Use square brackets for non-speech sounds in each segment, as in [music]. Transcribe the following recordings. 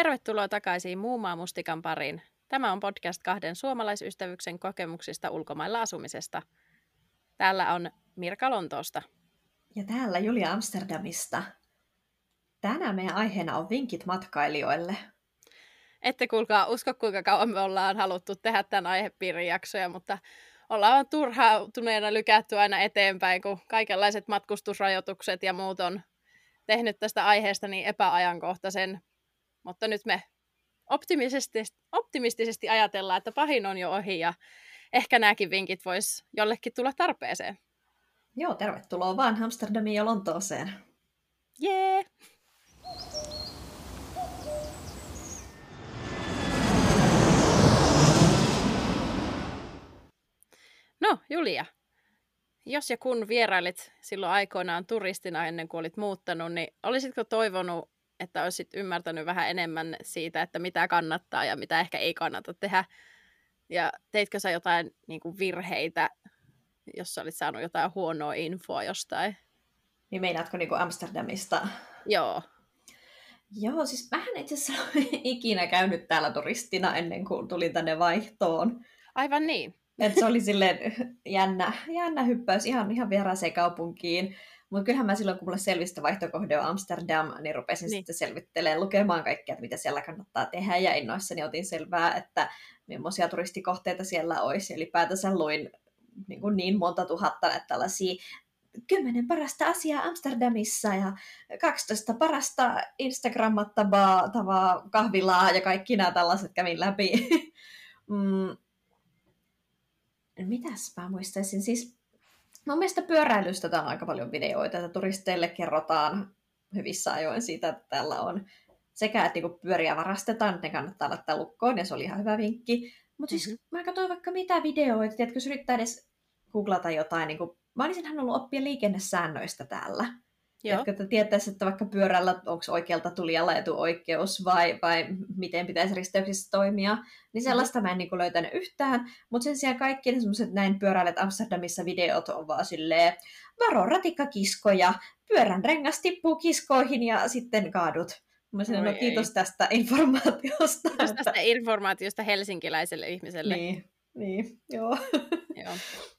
Tervetuloa takaisin Muumaa Mustikan pariin. Tämä on podcast kahden suomalaisystävyksen kokemuksista ulkomailla asumisesta. Täällä on Mirka Lontoosta. Ja täällä Julia Amsterdamista. Tänään meidän aiheena on vinkit matkailijoille. Ette kuulkaa usko, kuinka kauan me ollaan haluttu tehdä tämän aihepiirin jaksoja, mutta ollaan turhautuneena lykätty aina eteenpäin, kun kaikenlaiset matkustusrajoitukset ja muut on tehnyt tästä aiheesta niin epäajankohtaisen. Mutta nyt me optimistisesti, optimistisesti ajatellaan, että pahin on jo ohi ja ehkä nämäkin vinkit vois jollekin tulla tarpeeseen. Joo, tervetuloa vaan Amsterdamiin ja Lontooseen. Jee! Yeah. No, Julia, jos ja kun vierailit silloin aikoinaan turistina ennen kuin olit muuttanut, niin olisitko toivonut, että olisit ymmärtänyt vähän enemmän siitä, että mitä kannattaa ja mitä ehkä ei kannata tehdä? Ja teitkö sä jotain niin kuin virheitä, jos olit saanut jotain huonoa infoa jostain? Niin meinaatko niin kuin Amsterdamista? Joo. Joo, siis vähän itse asiassa ikinä käynyt täällä turistina ennen kuin tulin tänne vaihtoon. Aivan niin. Et se oli silleen jännä, jännä hyppäys ihan, ihan vieraaseen kaupunkiin. Mutta kyllähän mä silloin, kun mulle selvistä vaihtokohde on Amsterdam, niin rupesin niin. sitten selvittelemään, lukemaan kaikkea, että mitä siellä kannattaa tehdä. Ja innoissani otin selvää, että millaisia turistikohteita siellä olisi. Eli päätänsä luin niin, kuin niin monta tuhatta että tällaisia kymmenen parasta asiaa Amsterdamissa ja 12 parasta Instagrammattavaa kahvilaa ja kaikki nämä tällaiset kävin läpi. [laughs] mm, mitäs mä muistaisin, siis mun mielestä pyöräilystä on aika paljon videoita, että turisteille kerrotaan hyvissä ajoin siitä, että täällä on sekä, että niinku pyöriä varastetaan, että ne kannattaa laittaa lukkoon, ja se oli ihan hyvä vinkki. Mutta siis mm-hmm. mä katsoin vaikka mitä videoita, tiedätkö, jos yrittää edes googlata jotain, niin kuin, mä olisin halunnut oppia liikennesäännöistä täällä. Joo. Jotka tietäisi, että vaikka pyörällä onko oikealta tulijalla etuoikeus vai, vai miten pitäisi risteyksissä toimia, niin sellaista mm-hmm. mä en niin löytänyt yhtään. Mutta sen sijaan kaikki ne semmoiset näin pyöräilet Amsterdamissa videot on vaan silleen, varo ratikkakiskoja, pyörän rengas tippuu kiskoihin ja sitten kaadut. Mä sanoin, no kiitos tästä informaatiosta. Kiitos tästä informaatiosta helsinkiläiselle ihmiselle. Niin, niin joo. joo.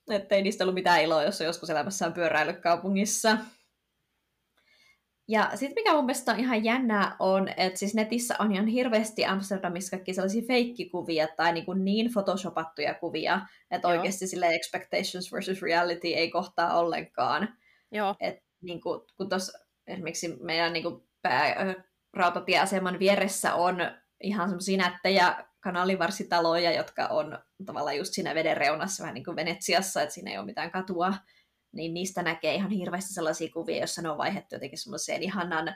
[laughs] että ei niistä ollut mitään iloa, jos on joskus elämässään pyöräillyt kaupungissa. Ja sitten mikä mun mielestä on ihan jännää on, että siis netissä on ihan hirveästi Amsterdamissa kaikki sellaisia feikkikuvia tai niin, kuin niin photoshopattuja kuvia, että Joo. oikeasti sille expectations versus reality ei kohtaa ollenkaan. Joo. Et niin kuin, kun tuossa esimerkiksi meidän niin kuin pää, rautatieaseman vieressä on ihan semmoisia nättejä kanalivarsitaloja, jotka on tavallaan just siinä veden reunassa, vähän niin kuin Venetsiassa, että siinä ei ole mitään katua niin niistä näkee ihan hirveästi sellaisia kuvia, joissa ne on vaihdettu jotenkin semmoiseen ihanan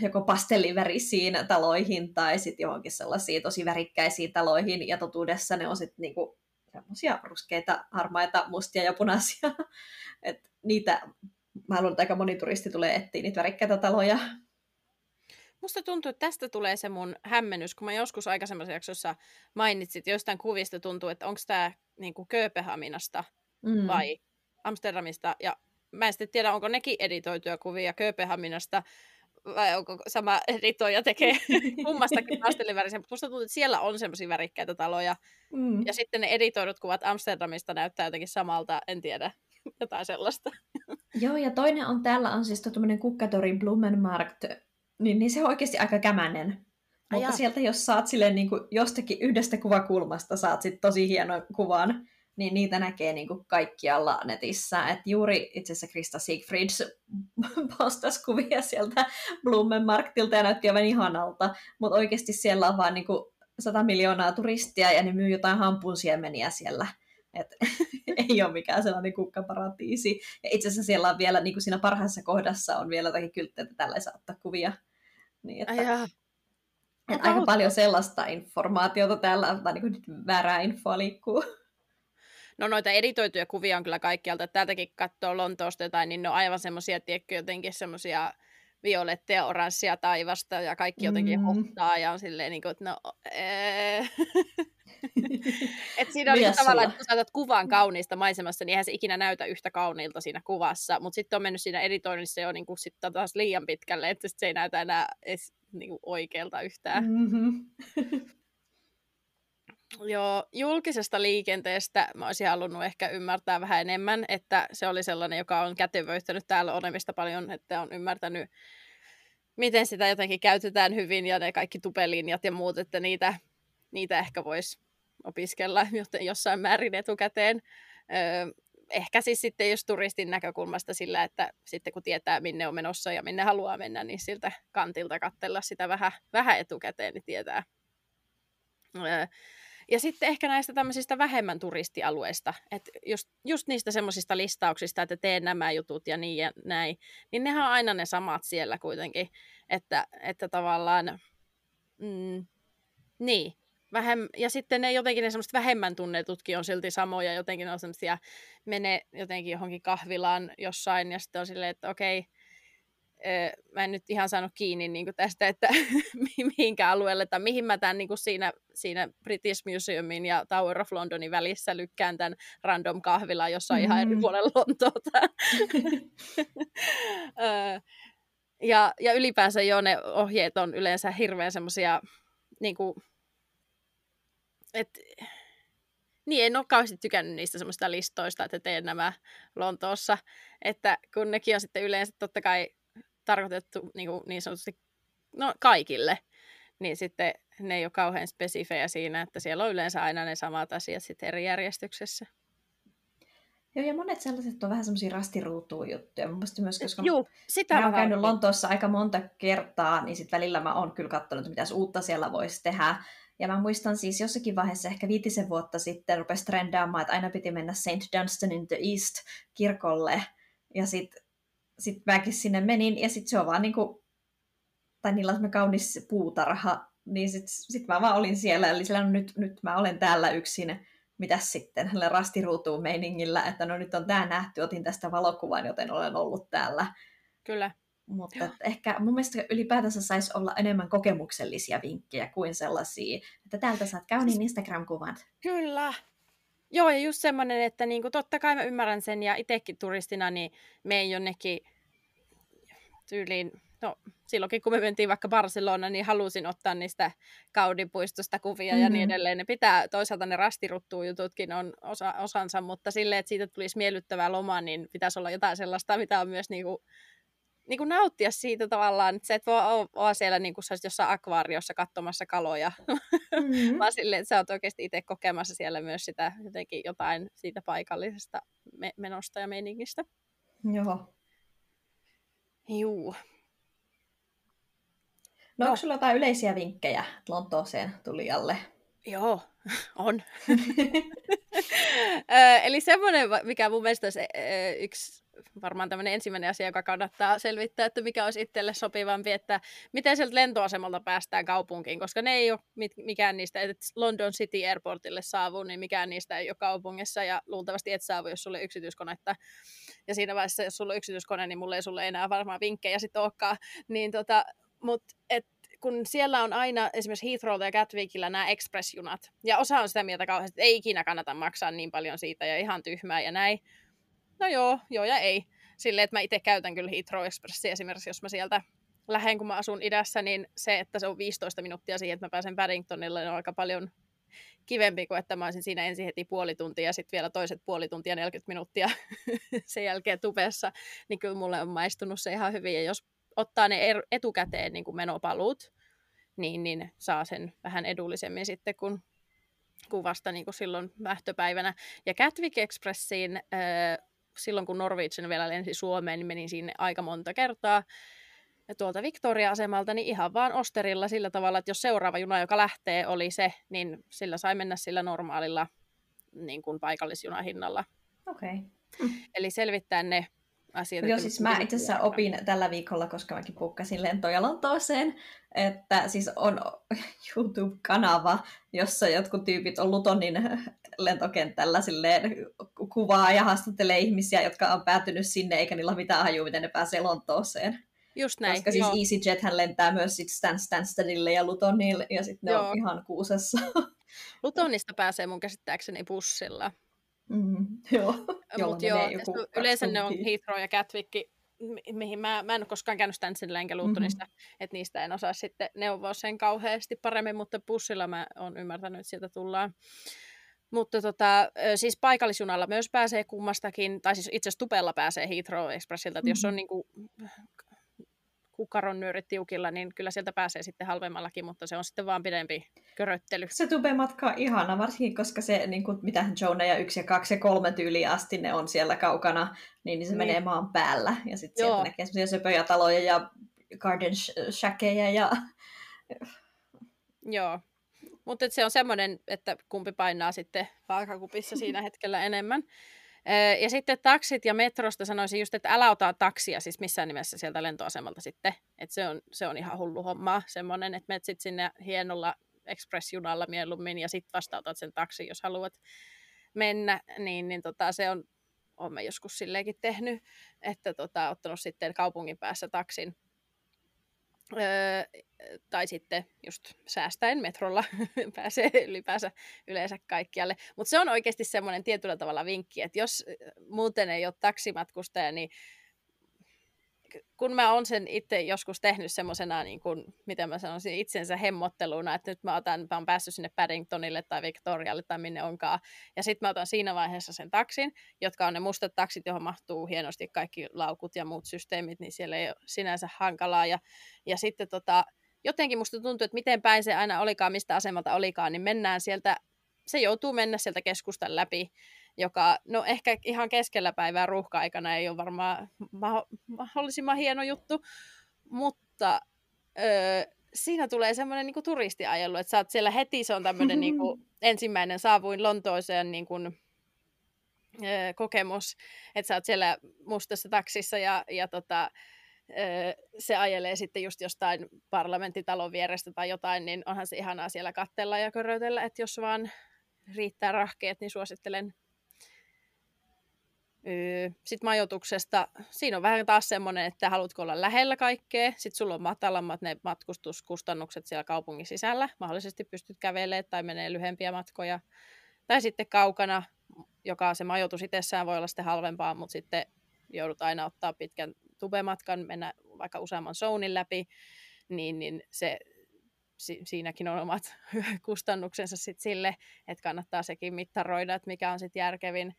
joko pastellivärisiin taloihin tai sitten johonkin sellaisiin tosi värikkäisiin taloihin, ja totuudessa ne on sitten niinku semmoisia ruskeita, harmaita, mustia ja punaisia. [laughs] Et niitä, mä haluan, että aika moni turisti tulee etsiä niitä värikkäitä taloja. Musta tuntuu, että tästä tulee se mun hämmennys, kun mä joskus aikaisemmassa jaksossa mainitsit jostain kuvista tuntuu, että onko tämä niinku Kööpenhaminasta mm. vai Amsterdamista, ja mä en sitten tiedä, onko nekin editoituja kuvia Kööpenhaminasta, vai onko sama [laughs] editoija tekee [laughs] kummastakin pastellivärisen, mutta musta tuntuu, että siellä on semmoisia värikkäitä taloja, mm. ja sitten ne editoidut kuvat Amsterdamista näyttää jotenkin samalta, en tiedä, [laughs] jotain sellaista. Joo, ja toinen on täällä on siis tuommoinen Kukkatori Blumenmarkt, niin, niin se on oikeasti aika kämänen. Mutta sieltä jos saat silleen niin kuin jostakin yhdestä kuvakulmasta, saat sitten tosi hienon kuvan, niin niitä näkee niin kuin kaikkialla netissä. Et juuri itse asiassa Krista Siegfrieds [laughs] postasi kuvia sieltä Blumenmarktilta ja näytti aivan ihanalta, mutta oikeasti siellä on vain niin kuin 100 miljoonaa turistia ja ne myy jotain hampunsiemeniä siellä. Et, [laughs] ei ole mikään sellainen kukkaparatiisi. Ja itse asiassa siellä on vielä, niin kuin siinä parhaassa kohdassa on vielä jotakin kylttejä, että tällä ei saa ottaa kuvia. Niin, että, Ai että aika paljon sellaista informaatiota täällä, tai niin kuin väärää infoa liikkuu. No noita editoituja kuvia on kyllä kaikkialta. Että täältäkin katsoo Lontoosta jotain, niin ne on aivan semmoisia, tiedätkö, jotenkin semmoisia violetteja, oranssia taivasta ja kaikki jotenkin mm. hohtaa ja on silleen niin kuin, että no... Ee. [laughs] Et siinä on niin tavallaan, että kun saatat kuvan kauniista maisemassa, niin eihän se ikinä näytä yhtä kauniilta siinä kuvassa, mutta sitten on mennyt siinä editoinnissa jo niin kuin, sit taas liian pitkälle, että se ei näytä enää edes niinku oikealta yhtään. Mm-hmm. [laughs] Joo, julkisesta liikenteestä mä olisin halunnut ehkä ymmärtää vähän enemmän, että se oli sellainen, joka on kätevöittänyt täällä olemista paljon, että on ymmärtänyt, miten sitä jotenkin käytetään hyvin ja ne kaikki tupelinjat ja muut, että niitä, niitä ehkä voisi opiskella [laughs] jossain määrin etukäteen. Öö, ehkä siis sitten jos turistin näkökulmasta sillä, että sitten kun tietää minne on menossa ja minne haluaa mennä, niin siltä kantilta katsella sitä vähän, vähän etukäteen, niin tietää. Öö, ja sitten ehkä näistä tämmöisistä vähemmän turistialueista, että just, just niistä semmoisista listauksista, että teen nämä jutut ja niin ja näin, niin nehän on aina ne samat siellä kuitenkin, että, että tavallaan, mm, niin, vähem, ja sitten ne jotenkin ne semmoiset vähemmän tunnetutkin on silti samoja, jotenkin on semmoisia, mene jotenkin johonkin kahvilaan jossain ja sitten on silleen, että okei, mä en nyt ihan saanut kiinni niin kuin tästä, että [laughs] mihinkä alueelle tai mihin mä tämän niin kuin siinä, siinä British Museumin ja Tower of Londonin välissä lykkään tämän random kahvila, jossa on mm. ihan eri mm. puolella Lontoota. [laughs] ja, ja ylipäänsä jo ne ohjeet on yleensä hirveän semmoisia, niin kuin, että niin, en ole kauheasti tykännyt niistä semmoista listoista, että teen nämä Lontoossa, että kun nekin on sitten yleensä totta kai tarkoitettu niin, kuin niin sanotusti no, kaikille, niin sitten ne ei ole kauhean spesifejä siinä, että siellä on yleensä aina ne samat asiat sitten eri järjestyksessä. Joo, ja monet sellaiset on vähän semmoisia rastiruutuun juttuja. Mun myös, koska Juu, sitä mä oon käynyt Lontoossa aika monta kertaa, niin sitten välillä mä oon kyllä katsonut, mitä uutta siellä voisi tehdä. Ja mä muistan siis jossakin vaiheessa, ehkä viitisen vuotta sitten, rupesi trendaamaan, että aina piti mennä St. Dunstan in the East kirkolle. Ja sitten sitten mäkin sinne menin, ja sitten se on vaan niinku, tai niillä on kaunis puutarha, niin sitten sit mä vaan olin siellä, eli siellä, no nyt, nyt mä olen täällä yksin, mitäs sitten, rastiruutuun meiningillä, että no nyt on tämä nähty, otin tästä valokuvan, joten olen ollut täällä. Kyllä. Mutta ehkä mun mielestä ylipäätänsä saisi olla enemmän kokemuksellisia vinkkejä kuin sellaisia, että täältä saat kauniin Instagram-kuvan. Kyllä, Joo, ja just semmoinen, että niinku, totta kai mä ymmärrän sen, ja itsekin turistina, niin me ei jonnekin tyyliin, no silloinkin kun me mentiin vaikka Barcelona, niin halusin ottaa niistä kaudipuistosta kuvia mm-hmm. ja niin mm-hmm. edelleen. Ne pitää, toisaalta ne jututkin on osa, osansa, mutta silleen, että siitä tulisi miellyttävää lomaa, niin pitäisi olla jotain sellaista, mitä on myös niinku niin kuin nauttia siitä tavallaan, että sä et voi olla siellä niin kuin jossain akvaariossa katsomassa kaloja, mm-hmm. [laughs] vaan silleen, että sä oot oikeasti itse kokemassa siellä myös sitä jotenkin jotain siitä paikallisesta me- menosta ja meningistä. Joo. Juu. No, no. onko sulla jotain yleisiä vinkkejä Lontooseen tulijalle? Joo, [laughs] on. [laughs] Eli semmoinen, mikä mun mielestä olisi yksi varmaan tämmöinen ensimmäinen asia, joka kannattaa selvittää, että mikä olisi itselle sopivampi, että miten sieltä lentoasemalta päästään kaupunkiin, koska ne ei ole mikään niistä, että London City Airportille saavuu, niin mikään niistä ei ole kaupungissa ja luultavasti et saavu, jos sulle yksityiskonetta. Ja siinä vaiheessa, jos sulla on yksityiskone, niin mulle ei sulle enää varmaan vinkkejä sitten olekaan. Niin tota, mutta et kun siellä on aina esimerkiksi Heathrowlla ja Gatwickillä nämä express-junat, ja osa on sitä mieltä kauheasti, että ei ikinä kannata maksaa niin paljon siitä ja ihan tyhmää ja näin, no joo, joo ja ei. Silleen, että mä itse käytän kyllä Heathrow Expressia esimerkiksi, jos mä sieltä lähden, kun mä asun idässä, niin se, että se on 15 minuuttia siihen, että mä pääsen Paddingtonille, on aika paljon kivempi kuin, että mä olisin siinä ensin heti puoli tuntia ja sitten vielä toiset puoli tuntia 40 minuuttia [laughs] sen jälkeen tupessa, niin kyllä mulle on maistunut se ihan hyvin. Ja jos ottaa ne er-, etukäteen niin kuin menopaluut, niin, niin saa sen vähän edullisemmin sitten, kun, kun vasta niin kuin silloin lähtöpäivänä. Ja Catwick Expressiin silloin kun Norwegian vielä lensi Suomeen, niin menin sinne aika monta kertaa. Ja tuolta Victoria-asemalta niin ihan vaan Osterilla sillä tavalla, että jos seuraava juna, joka lähtee, oli se, niin sillä sai mennä sillä normaalilla niin kuin paikallisjunahinnalla. Okei. Okay. Eli selvittää ne asiat. Joo, siis mä itse asiassa opin tällä viikolla, koska mäkin pukkasin lentoja Lontooseen, että siis on [laughs] YouTube-kanava, jossa jotkut tyypit on Lutonin lentokentällä silleen kuvaa ja haastattelee ihmisiä, jotka on päätynyt sinne, eikä niillä ole mitään hajua, miten ne pääsee Lontooseen. Just näin. Koska siis EasyJet hän lentää myös sit Stan Stanstedille ja Lutonille, ja sitten ne Joo. on ihan kuusessa. [laughs] Lutonista pääsee mun käsittääkseni bussilla. Mm, [laughs] joo, Mut joo joku yleensä ne on Heathrow ja Gatwick mihin mä, mä en ole koskaan käynyt Stansilla enkä Lutonista, mm-hmm. että niistä en osaa sitten neuvoa sen kauheasti paremmin, mutta bussilla mä oon ymmärtänyt, että sieltä tullaan. Mutta tota, siis paikallisjunalla myös pääsee kummastakin, tai siis itse asiassa tupella pääsee Heathrow Expressiltä, että mm-hmm. jos on niin kuin kukkaron nyörit tiukilla, niin kyllä sieltä pääsee sitten halvemmallakin, mutta se on sitten vaan pidempi köröttely. Se tube-matka on ihana, varsinkin koska se, niin kuin, mitä Jonah ja yksi ja kaksi ja kolme tyyliä asti ne on siellä kaukana, niin, niin se niin. menee maan päällä. Ja sitten sieltä näkee semmoisia söpöjä taloja ja garden shackeja ja... Joo, mutta se on semmoinen, että kumpi painaa sitten vaakakupissa siinä hetkellä enemmän. Ja sitten taksit ja metrosta sanoisin just, että älä ota taksia siis missään nimessä sieltä lentoasemalta sitten. Että se on, se on ihan hullu homma semmoinen, että menet sitten sinne hienolla express-junalla mieluummin ja sitten vastautat sen taksi, jos haluat mennä, niin, niin tota, se on, olemme joskus silleenkin tehnyt, että tota, ottanut sitten kaupungin päässä taksin Öö, tai sitten just säästäen metrolla [laughs] pääsee ylipäänsä yleensä kaikkialle. Mutta se on oikeasti semmoinen tietyllä tavalla vinkki, että jos muuten ei ole taksimatkustaja, niin kun mä oon sen itse joskus tehnyt semmoisena, niin kuin, miten mä sanoisin, itsensä hemmotteluna, että nyt mä, otan, mä oon päässyt sinne Paddingtonille tai Victorialle tai minne onkaan, ja sitten mä otan siinä vaiheessa sen taksin, jotka on ne mustat taksit, johon mahtuu hienosti kaikki laukut ja muut systeemit, niin siellä ei ole sinänsä hankalaa, ja, ja sitten tota, jotenkin musta tuntuu, että miten päin se aina olikaan, mistä asemalta olikaan, niin mennään sieltä, se joutuu mennä sieltä keskustan läpi, joka no ehkä ihan keskellä päivää ruuhka-aikana ei ole varmaan mahdollisimman hieno juttu, mutta öö, siinä tulee semmoinen niin turistiajelu, että sä oot siellä heti, se on tämmöinen niin kuin, [laughs] ensimmäinen saavuin Lontooseen niin kuin, öö, kokemus, että sä oot siellä mustassa taksissa ja, ja tota, se ajelee sitten just jostain parlamenttitalon vierestä tai jotain, niin onhan se ihanaa siellä kattella ja körötellä, että jos vaan riittää rahkeet, niin suosittelen sitten majoituksesta, siinä on vähän taas semmoinen, että haluatko olla lähellä kaikkea, sitten sulla on matalammat ne matkustuskustannukset siellä kaupungin sisällä, mahdollisesti pystyt kävelemään tai menee lyhempiä matkoja, tai sitten kaukana, joka se majoitus itsessään voi olla sitten halvempaa, mutta sitten joudut aina ottaa pitkän tubematkan, mennä vaikka useamman zoonin läpi, niin, niin se, si, siinäkin on omat [laughs] kustannuksensa sitten sille, että kannattaa sekin mittaroida, että mikä on sitten järkevin.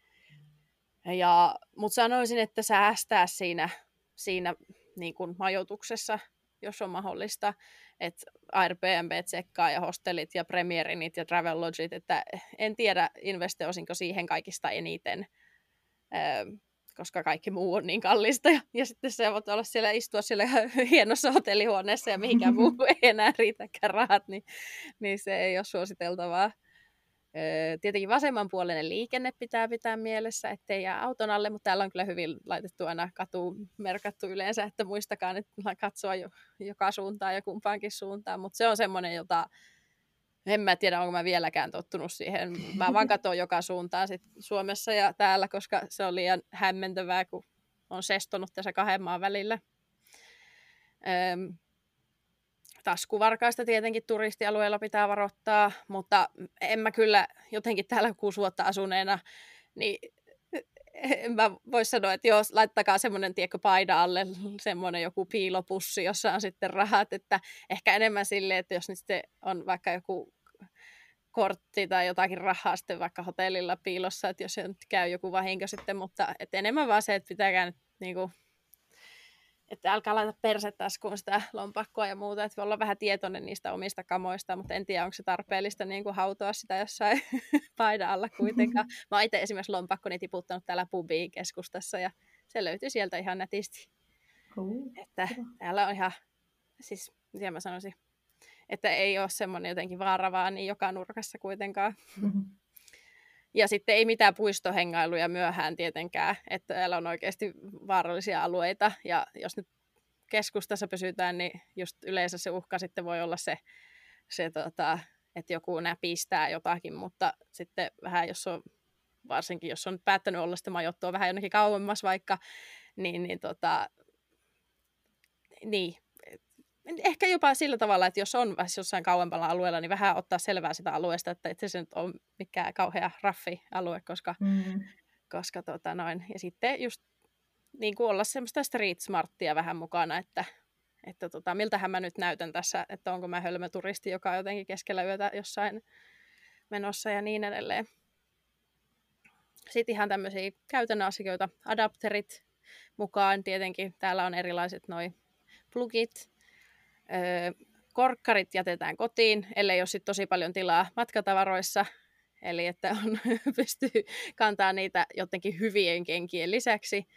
Ja, mutta sanoisin, että säästää siinä, siinä niin kuin majoituksessa, jos on mahdollista, että Airbnb tsekkaa ja hostellit ja Premierinit ja Travelogit, että en tiedä investoisinko siihen kaikista eniten, koska kaikki muu on niin kallista. Ja, ja sitten se voit olla siellä, istua siellä [laughs] hienossa hotellihuoneessa ja mihinkään muu [laughs] ei enää riitäkään rahat, niin, niin se ei ole suositeltavaa. Tietenkin vasemmanpuolinen liikenne pitää pitää mielessä, ettei jää auton alle, mutta täällä on kyllä hyvin laitettu aina katu merkattu yleensä, että muistakaa nyt katsoa jo, joka suuntaan ja kumpaankin suuntaan, mutta se on semmoinen, jota en mä tiedä, onko mä vieläkään tottunut siihen. Mä vaan katson joka suuntaan sit Suomessa ja täällä, koska se on liian hämmentävää, kun on sestonut tässä kahden maan välillä. Öm, taskuvarkaista tietenkin turistialueella pitää varoittaa, mutta en mä kyllä jotenkin täällä kuusi vuotta asuneena, niin en mä voi sanoa, että jos laittakaa semmoinen tiekko paida alle, semmoinen joku piilopussi, jossa on sitten rahat, että ehkä enemmän sille, että jos nyt sitten on vaikka joku kortti tai jotakin rahaa sitten vaikka hotellilla piilossa, että jos se nyt käy joku vahinko sitten, mutta että enemmän vaan se, että pitääkää nyt niin kuin että älkää laita persetaskuun sitä lompakkoa ja muuta, että voi olla vähän tietoinen niistä omista kamoista, mutta en tiedä, onko se tarpeellista niin kuin hautoa sitä jossain [laughs] paidan alla kuitenkaan. [laughs] Mä oon itse esimerkiksi lompakkoni tiputtanut täällä pubiin keskustassa ja se löytyi sieltä ihan nätisti. Cool. Että täällä on ihan, siis mitä mä sanoisin, että ei ole semmoinen jotenkin vaaravaa niin joka nurkassa kuitenkaan. Mm-hmm. [laughs] Ja sitten ei mitään puistohengailuja myöhään tietenkään, että täällä on oikeasti vaarallisia alueita. Ja jos nyt keskustassa pysytään, niin just yleensä se uhka sitten voi olla se, se tota, että joku näpistää jotakin, mutta sitten vähän jos on, varsinkin jos on päättänyt olla sitten majoittua vähän jonnekin kauemmas vaikka, niin, niin, tota, niin ehkä jopa sillä tavalla, että jos on jossain kauempalla alueella, niin vähän ottaa selvää sitä alueesta, että itse se nyt on mikään kauhea raffi alue, koska, mm. koska tota noin. Ja sitten just niin kuin olla semmoista street smarttia vähän mukana, että, että tota, miltähän mä nyt näytän tässä, että onko mä hölmöturisti, joka on jotenkin keskellä yötä jossain menossa ja niin edelleen. Sitten ihan tämmöisiä käytännön asioita, adapterit mukaan tietenkin. Täällä on erilaiset noi plugit. Korkkarit jätetään kotiin, ellei ole sit tosi paljon tilaa matkatavaroissa. Eli että on, [laughs] pystyy kantaa niitä jotenkin hyvien kenkien lisäksi.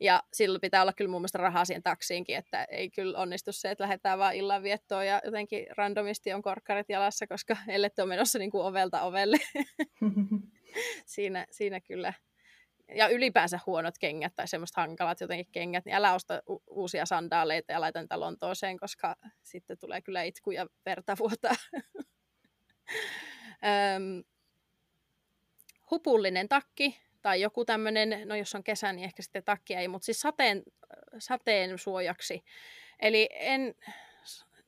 Ja silloin pitää olla kyllä mun mielestä rahaa siihen taksiinkin, että ei kyllä onnistu se, että lähdetään vaan illanviettoon ja jotenkin randomisti on korkkarit jalassa, koska ellette ole menossa niin kuin ovelta ovelle. [laughs] siinä, siinä kyllä. Ja ylipäänsä huonot kengät tai semmoista hankalat jotenkin kengät, niin älä osta u- uusia sandaaleita ja laita niitä Lontooseen, koska sitten tulee kyllä itku ja verta vuotaa. [laughs] hupullinen takki, tai joku tämmöinen, no jos on kesä, niin ehkä sitten takki ei, mutta siis sateen, sateen suojaksi. Eli en,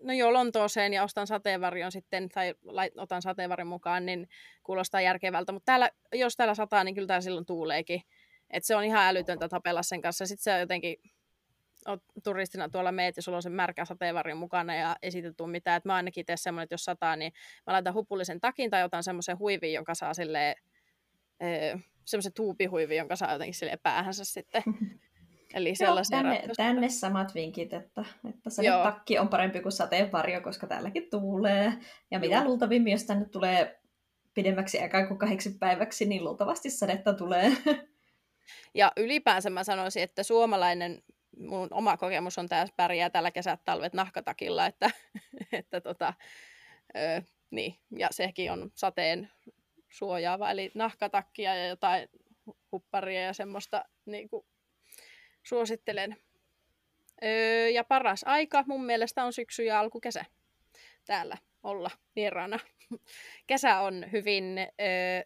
no joo, Lontooseen ja ostan sateenvarjon sitten, tai otan sateenvarjon mukaan, niin kuulostaa järkevältä. Mutta täällä, jos täällä sataa, niin kyllä täällä silloin tuuleekin. Et se on ihan älytöntä tapella sen kanssa. Sitten se jotenkin, oot turistina tuolla meet ja sulla on se märkä sateenvarjon mukana ja tule mitään. Et mä ainakin teen semmoinen, että jos sataa, niin mä laitan hupullisen takin tai otan semmoisen huivin, jonka saa silleen, semmoisen tuupihuivi, jonka saa jotenkin sille päähänsä sitten. [laughs] Eli sellaisia Joo, tänne, tänne, samat vinkit, että, että se takki on parempi kuin sateenvarjo, koska täälläkin tuulee. Ja mitä luultavimmin, jos tänne tulee pidemmäksi aikaa kuin kahdeksi päiväksi, niin luultavasti sadetta tulee. Ja ylipäänsä mä sanoisin, että suomalainen, mun oma kokemus on tässä pärjää tällä kesät talvet nahkatakilla, että, [laughs] että tota, ö, niin, ja sekin on sateen suojaava, eli nahkatakkia ja jotain hupparia ja semmoista niin kuin suosittelen. Öö, ja paras aika mun mielestä on syksy ja alkukesä täällä olla vieraana. [laughs] Kesä on hyvin, öö,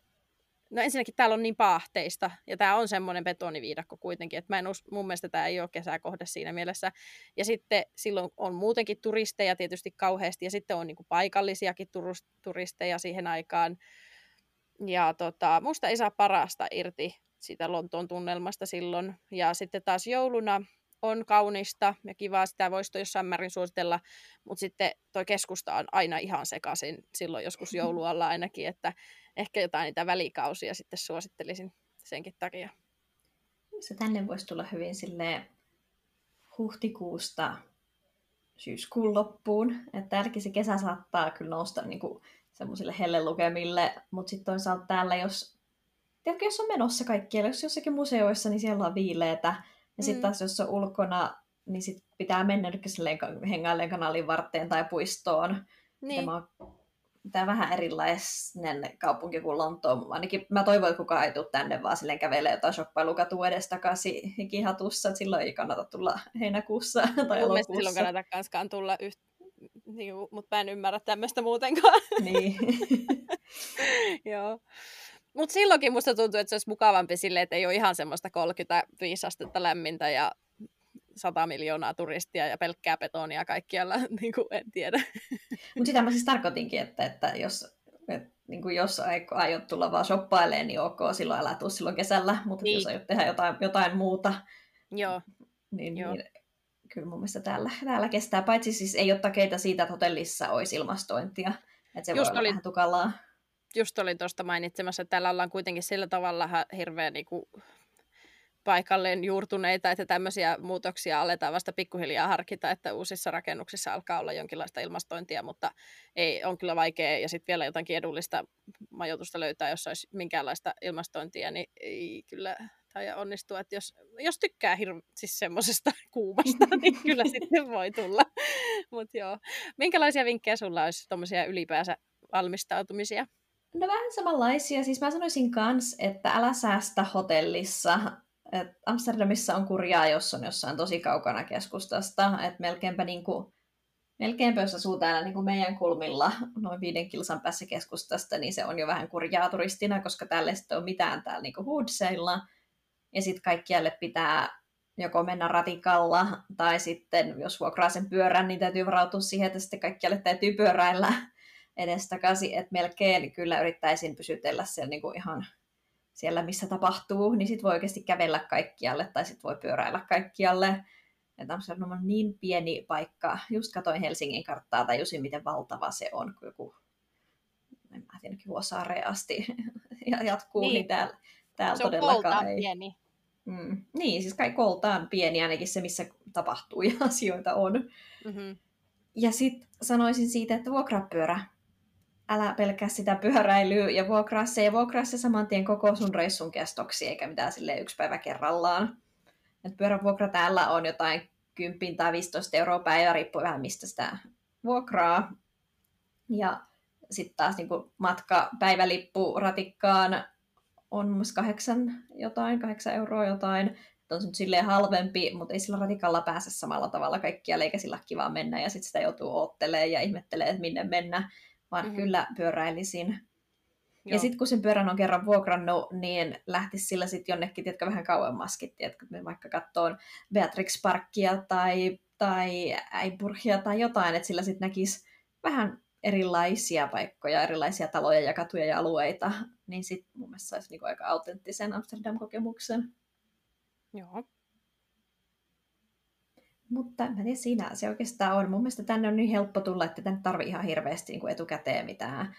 no ensinnäkin täällä on niin paahteista, ja tämä on semmoinen betoniviidakko kuitenkin, että mä en us, mun mielestä tämä ei ole kesäkohde siinä mielessä. Ja sitten silloin on muutenkin turisteja tietysti kauheasti, ja sitten on niinku paikallisiakin turisteja siihen aikaan. Ja tota, musta ei saa parasta irti siitä Lontoon tunnelmasta silloin. Ja sitten taas jouluna on kaunista ja kivaa, sitä voisi jossain määrin suositella, mutta sitten tuo keskusta on aina ihan sekaisin silloin joskus [laughs] joulualla ainakin, että ehkä jotain niitä välikausia sitten suosittelisin senkin takia. Se tänne voisi tulla hyvin sille huhtikuusta syyskuun loppuun, että se kesä saattaa kyllä nousta niin kuin semmoisille hellelukemille, mutta sitten toisaalta täällä, jos, tiedätkö, jos on menossa kaikkialla, jos jossakin museoissa, niin siellä on viileitä, ja sitten mm. taas jos on ulkona, niin sit pitää mennä hengailleen kanalin varteen tai puistoon. Niin. Tämä on tämä vähän erilainen kaupunki kuin Lontoon. Ainakin mä toivon, että kukaan ei tule tänne vaan silleen kävelee jotain shoppailukatua edes takaisin kihatussa, että silloin ei kannata tulla heinäkuussa [laughs] tai elokuussa. silloin kannata kanskaan tulla yht, niin, mutta mä en ymmärrä tämmöistä muutenkaan. Niin. [laughs] Joo. Mutta silloinkin musta tuntuu, että se olisi mukavampi silleen, että ei ole ihan semmoista 35 astetta lämmintä ja 100 miljoonaa turistia ja pelkkää betonia kaikkialla, [laughs] niin kuin en tiedä. Mutta sitä mä siis tarkoitinkin, että, että jos, et, niin kuin jos aiot tulla vaan shoppailemaan, niin ok, silloin älä tuu silloin kesällä, mutta niin. jos aiot tehdä jotain, jotain muuta, Joo. Niin, Joo. niin kyllä mun mielestä täällä, täällä kestää, paitsi siis ei ole takeita siitä, että hotellissa olisi ilmastointia, että se just voi oli, vähän tukalaa. Just olin tuosta mainitsemassa, että täällä ollaan kuitenkin sillä tavalla hirveän niin kuin, paikalleen juurtuneita, että tämmöisiä muutoksia aletaan vasta pikkuhiljaa harkita, että uusissa rakennuksissa alkaa olla jonkinlaista ilmastointia, mutta ei, on kyllä vaikea, ja sitten vielä jotakin edullista majoitusta löytää, jos olisi minkäänlaista ilmastointia, niin ei kyllä tai onnistua, että jos, jos tykkää hirve, siis semmoisesta [laughs] kuumasta, niin kyllä sitten voi tulla. [laughs] Mut joo. Minkälaisia vinkkejä sulla olisi tuommoisia ylipäänsä valmistautumisia? No vähän samanlaisia. Siis mä sanoisin kans, että älä säästä hotellissa. Et Amsterdamissa on kurjaa, jos on jossain tosi kaukana keskustasta. Et melkeinpä niinku, melkeinpä jos asuu täällä niin kuin meidän kulmilla noin viiden kilsan päässä keskustasta, niin se on jo vähän kurjaa turistina, koska täällä ei ole mitään täällä niin Hoodseilla ja sitten kaikkialle pitää joko mennä ratikalla, tai sitten jos vuokraa sen pyörän, niin täytyy varautua siihen, että sitten kaikkialle täytyy pyöräillä edestakaisin, että melkein kyllä yrittäisin pysytellä siellä niin kuin ihan siellä, missä tapahtuu, niin sit voi oikeasti kävellä kaikkialle tai sit voi pyöräillä kaikkialle. Että Amsterdam on niin pieni paikka. Just katoin Helsingin karttaa tai just miten valtava se on, kun joku, en mä tiedä, Vuosaareen asti [laughs] ja jatkuu, niin, niin täällä, täällä se on todellakaan ei. pieni. Mm. Niin, siis kai koltaan pieni ainakin se, missä tapahtuu ja [laughs] asioita on. Mm-hmm. Ja sitten sanoisin siitä, että vuokrapyörä. Älä pelkää sitä pyöräilyä ja vuokraa se ja vuokraa se saman tien koko sun reissun kestoksi, eikä mitään sille yksi päivä kerrallaan. Et pyörävuokra täällä on jotain 10 tai 15 euroa päivä, riippuu vähän mistä sitä vuokraa. Ja sitten taas niin matka päivälippu ratikkaan on mun kahdeksan jotain, kahdeksan euroa jotain. On se nyt silleen halvempi, mutta ei sillä ratikalla pääse samalla tavalla kaikkia, eikä sillä kivaa mennä ja sitten sitä joutuu oottelemaan ja ihmettelee, että minne mennä, vaan mm-hmm. kyllä pyöräilisin. Joo. Ja sitten kun sen pyörän on kerran vuokrannut, niin lähtisi sillä sitten jonnekin, tiedätkö, vähän kauemmaskin, tiedätkö, me vaikka katsoon Beatrix Parkia tai, tai Äiburgia tai jotain, että sillä sitten näkisi vähän erilaisia paikkoja, erilaisia taloja ja katuja ja alueita, niin sitten mun mielestä saisi niinku aika autenttisen Amsterdam-kokemuksen. Joo. Mutta mä tiedän, siinä se oikeastaan on. Mun mielestä tänne on niin helppo tulla, että tänne tarvii ihan hirveästi niin etukäteen mitään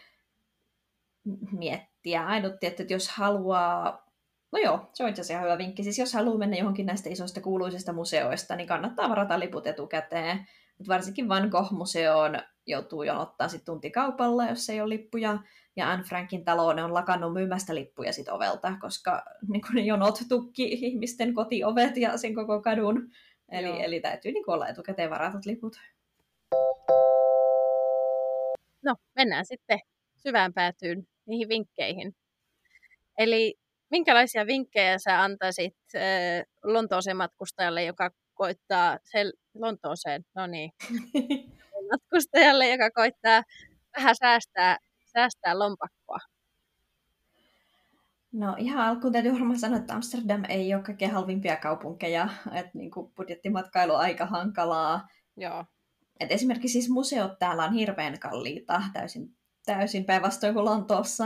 miettiä. Ainut tietty, että jos haluaa, no joo, se on itse asiassa hyvä vinkki. Siis jos haluaa mennä johonkin näistä isoista kuuluisista museoista, niin kannattaa varata liput etukäteen. Mutta varsinkin Van Gogh-museoon joutuu jonottaa sit tuntikaupalla, jos ei ole lippuja. Ja Anne Frankin talo ne on lakannut myymästä lippuja sit ovelta, koska niin ne jonot tukki ihmisten kotiovet ja sen koko kadun. Eli, eli täytyy niin olla etukäteen varatut liput. No, mennään sitten syvään päätyyn niihin vinkkeihin. Eli minkälaisia vinkkejä sä antaisit äh, Lontooseen matkustajalle, joka koittaa sel- Lontooseen, no niin, [laughs] matkustajalle, joka koittaa vähän säästää, säästää lompakkoa? No ihan alkuun täytyy varmaan sanoa, että Amsterdam ei ole kaikkein halvimpia kaupunkeja, että niin kuin budjettimatkailu on aika hankalaa. Joo. Et esimerkiksi siis museot täällä on hirveän kalliita, täysin, täysin päinvastoin kuin Lontoossa.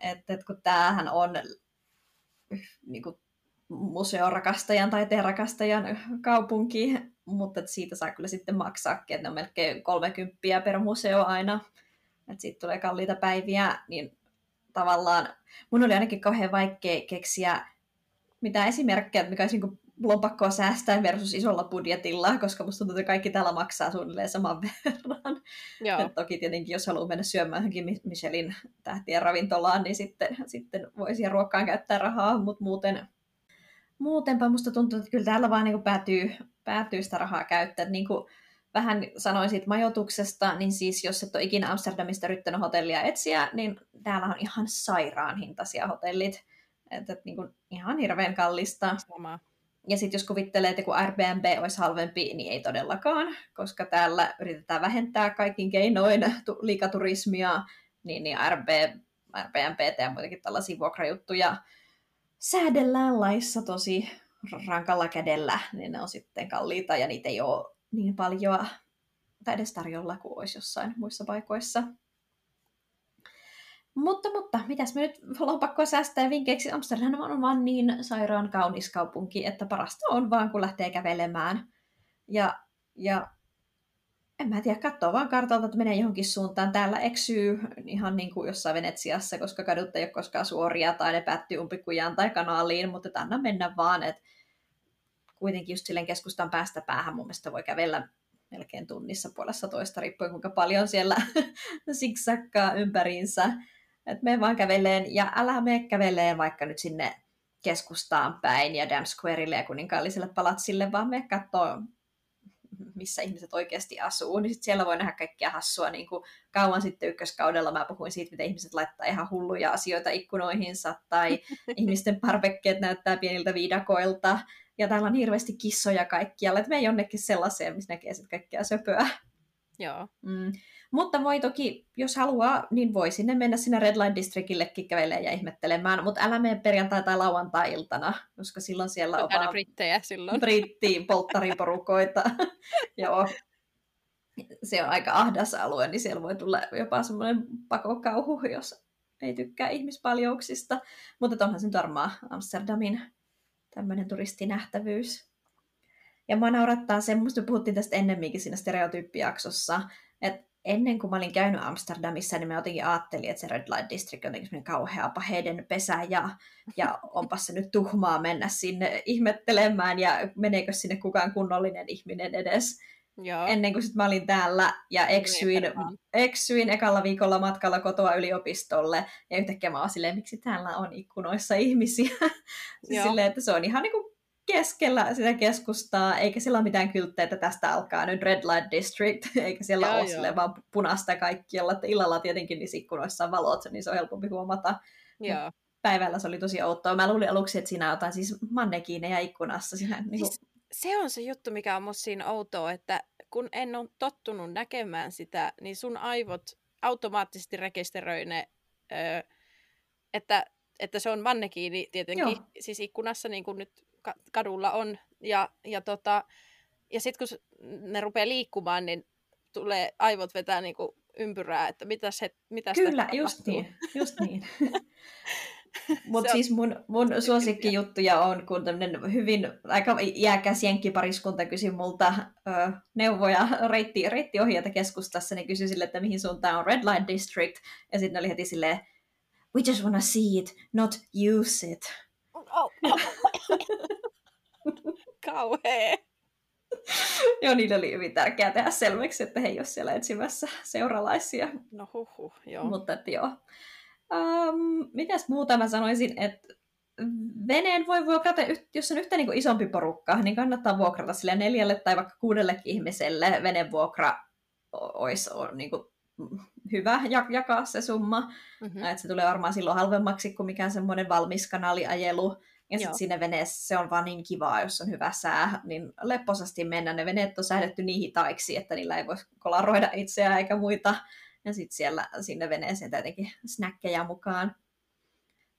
Et, et kun tämähän on niin kuin museorakastajan tai rakastajan kaupunki, mutta siitä saa kyllä sitten maksaa, että ne on melkein 30 per museo aina, että siitä tulee kalliita päiviä, niin tavallaan mun oli ainakin kauhean vaikea keksiä mitä esimerkkejä, mikä olisi niin lompakkoa säästää versus isolla budjetilla, koska musta tuntuu, että kaikki täällä maksaa suunnilleen saman [laughs] verran. Joo. toki tietenkin, jos haluaa mennä syömään johonkin Michelin tähtien ravintolaan, niin sitten, sitten voisi ruokkaan käyttää rahaa, mutta muuten muutenpa musta tuntuu, että kyllä täällä vaan niin päätyy, päätyy sitä rahaa käyttää. Niin kuin vähän sanoin siitä majoituksesta, niin siis jos et ole ikinä Amsterdamista yrittänyt hotellia etsiä, niin täällä on ihan sairaan hintaisia hotellit. Että et, niin kuin ihan hirveän kallista. Sama. Ja sitten jos kuvittelee, että kun Airbnb olisi halvempi, niin ei todellakaan, koska täällä yritetään vähentää kaikin keinoin liikaturismia, niin, niin Airbnb, Airbnb ja muutenkin tällaisia vuokrajuttuja säädellään laissa tosi rankalla kädellä, niin ne on sitten kalliita ja niitä ei ole niin paljon tai edes tarjolla kuin olisi jossain muissa paikoissa. Mutta, mutta, mitäs me nyt pakko säästää vinkkeiksi? Amsterdam on vaan niin sairaan kaunis kaupunki, että parasta on vaan, kun lähtee kävelemään. Ja, ja en mä tiedä, katsoo vaan kartalta, että menee johonkin suuntaan. Täällä eksyy ihan niin kuin jossain Venetsiassa, koska kadut ei ole koskaan suoria tai ne päättyy umpikujaan tai kanaaliin, mutta anna mennä vaan, että kuitenkin just silleen keskustan päästä päähän mun mielestä voi kävellä melkein tunnissa puolessa toista, riippuen kuinka paljon siellä [laughs] siksakkaa ympäriinsä. Että me vaan käveleen ja älä me käveleen vaikka nyt sinne keskustaan päin ja Dam Squareille ja kuninkaalliselle palatsille, vaan me katsoo missä ihmiset oikeasti asuu, niin sit siellä voi nähdä kaikkia hassua. Niin kuin kauan sitten ykköskaudella mä puhuin siitä, miten ihmiset laittaa ihan hulluja asioita ikkunoihinsa, tai [laughs] ihmisten parvekkeet näyttää pieniltä viidakoilta, ja täällä on hirveästi kissoja kaikkialla, että me jonnekin sellaiseen, missä näkee sitten kaikkea söpöä. Joo. Mm. Mutta voi toki, jos haluaa, niin voi sinne mennä sinne Red Line Districtillekin kävelemään ja ihmettelemään, mutta älä mene perjantai- tai lauantai-iltana, koska silloin siellä on vaan brittejä silloin. Britti, polttariporukoita. [laughs] Joo. Se on aika ahdas alue, niin siellä voi tulla jopa semmoinen pakokauhu, jos ei tykkää ihmispaljouksista, mutta onhan se nyt varmaan Amsterdamin tämmöinen turistinähtävyys. Ja mä naurattaa se, musta puhuttiin tästä ennemminkin siinä stereotyyppijaksossa, että ennen kuin mä olin käynyt Amsterdamissa, niin mä jotenkin ajattelin, että se Red Light District on jotenkin kauhea paheiden pesä ja, ja onpas se nyt tuhmaa mennä sinne ihmettelemään ja meneekö sinne kukaan kunnollinen ihminen edes. Joo. Ennen kuin sit mä olin täällä ja niin, eksyin, eksyin ekalla viikolla matkalla kotoa yliopistolle ja yhtäkkiä mä oon silleen, miksi täällä on ikkunoissa ihmisiä. [laughs] siis silleen, että se on ihan niinku keskellä sitä keskustaa, eikä sillä ole mitään kylttejä, että tästä alkaa nyt Red Light District, [laughs] eikä siellä joo, ole sille vaan punaista kaikkialla, että illalla tietenkin niissä ikkunoissa on valot, niin se on helpompi huomata. Joo. Päivällä se oli tosi outoa. Mä luulin aluksi, että siinä on jotain siis mannekiineja ikkunassa. Siinä, niin kuin... siis se on se juttu, mikä on musta siinä outoa, että kun en ole tottunut näkemään sitä, niin sun aivot automaattisesti rekisteröi ne, öö, että, että se on mannekiini tietenkin, Joo. siis ikkunassa niin kuin nyt kadulla on. Ja, ja, tota, ja sitten kun ne rupeaa liikkumaan, niin tulee aivot vetää niinku ympyrää, että mitä se mitä Kyllä, just niin, just niin. [laughs] Mutta siis mun, mun suosikkijuttuja on, kun tämmöinen hyvin aika jääkäs jenkkipariskunta kysyi multa ö, neuvoja reitti, reittiohjeita keskustassa, niin kysyi sille, että mihin suuntaan on Red Light District, ja sitten oli heti silleen, we just wanna see it, not use it. Oh, oh. [laughs] Kauhea. Joo, niillä oli hyvin tärkeää tehdä selväksi, että he ei ole siellä etsimässä seuralaisia. No huhu, joo. Mutta että joo. Um, mitäs muuta mä sanoisin, että veneen voi vuokrata, jos on yhtä niin kuin isompi porukka, niin kannattaa vuokrata sille neljälle tai vaikka kuudellekin ihmiselle. Venevuokra olisi on, niin kuin, hyvä jakaa se summa. Mm-hmm. Että se tulee varmaan silloin halvemmaksi kuin mikään semmoinen valmis kanaliajelu. Ja sitten siinä veneessä se on vaan niin kivaa, jos on hyvä sää, niin lepposasti mennä. Ne veneet on säädetty niin hitaiksi, että niillä ei voi kolaroida itseään eikä muita. Ja sitten siellä sinne veneeseen tietenkin snäkkejä mukaan.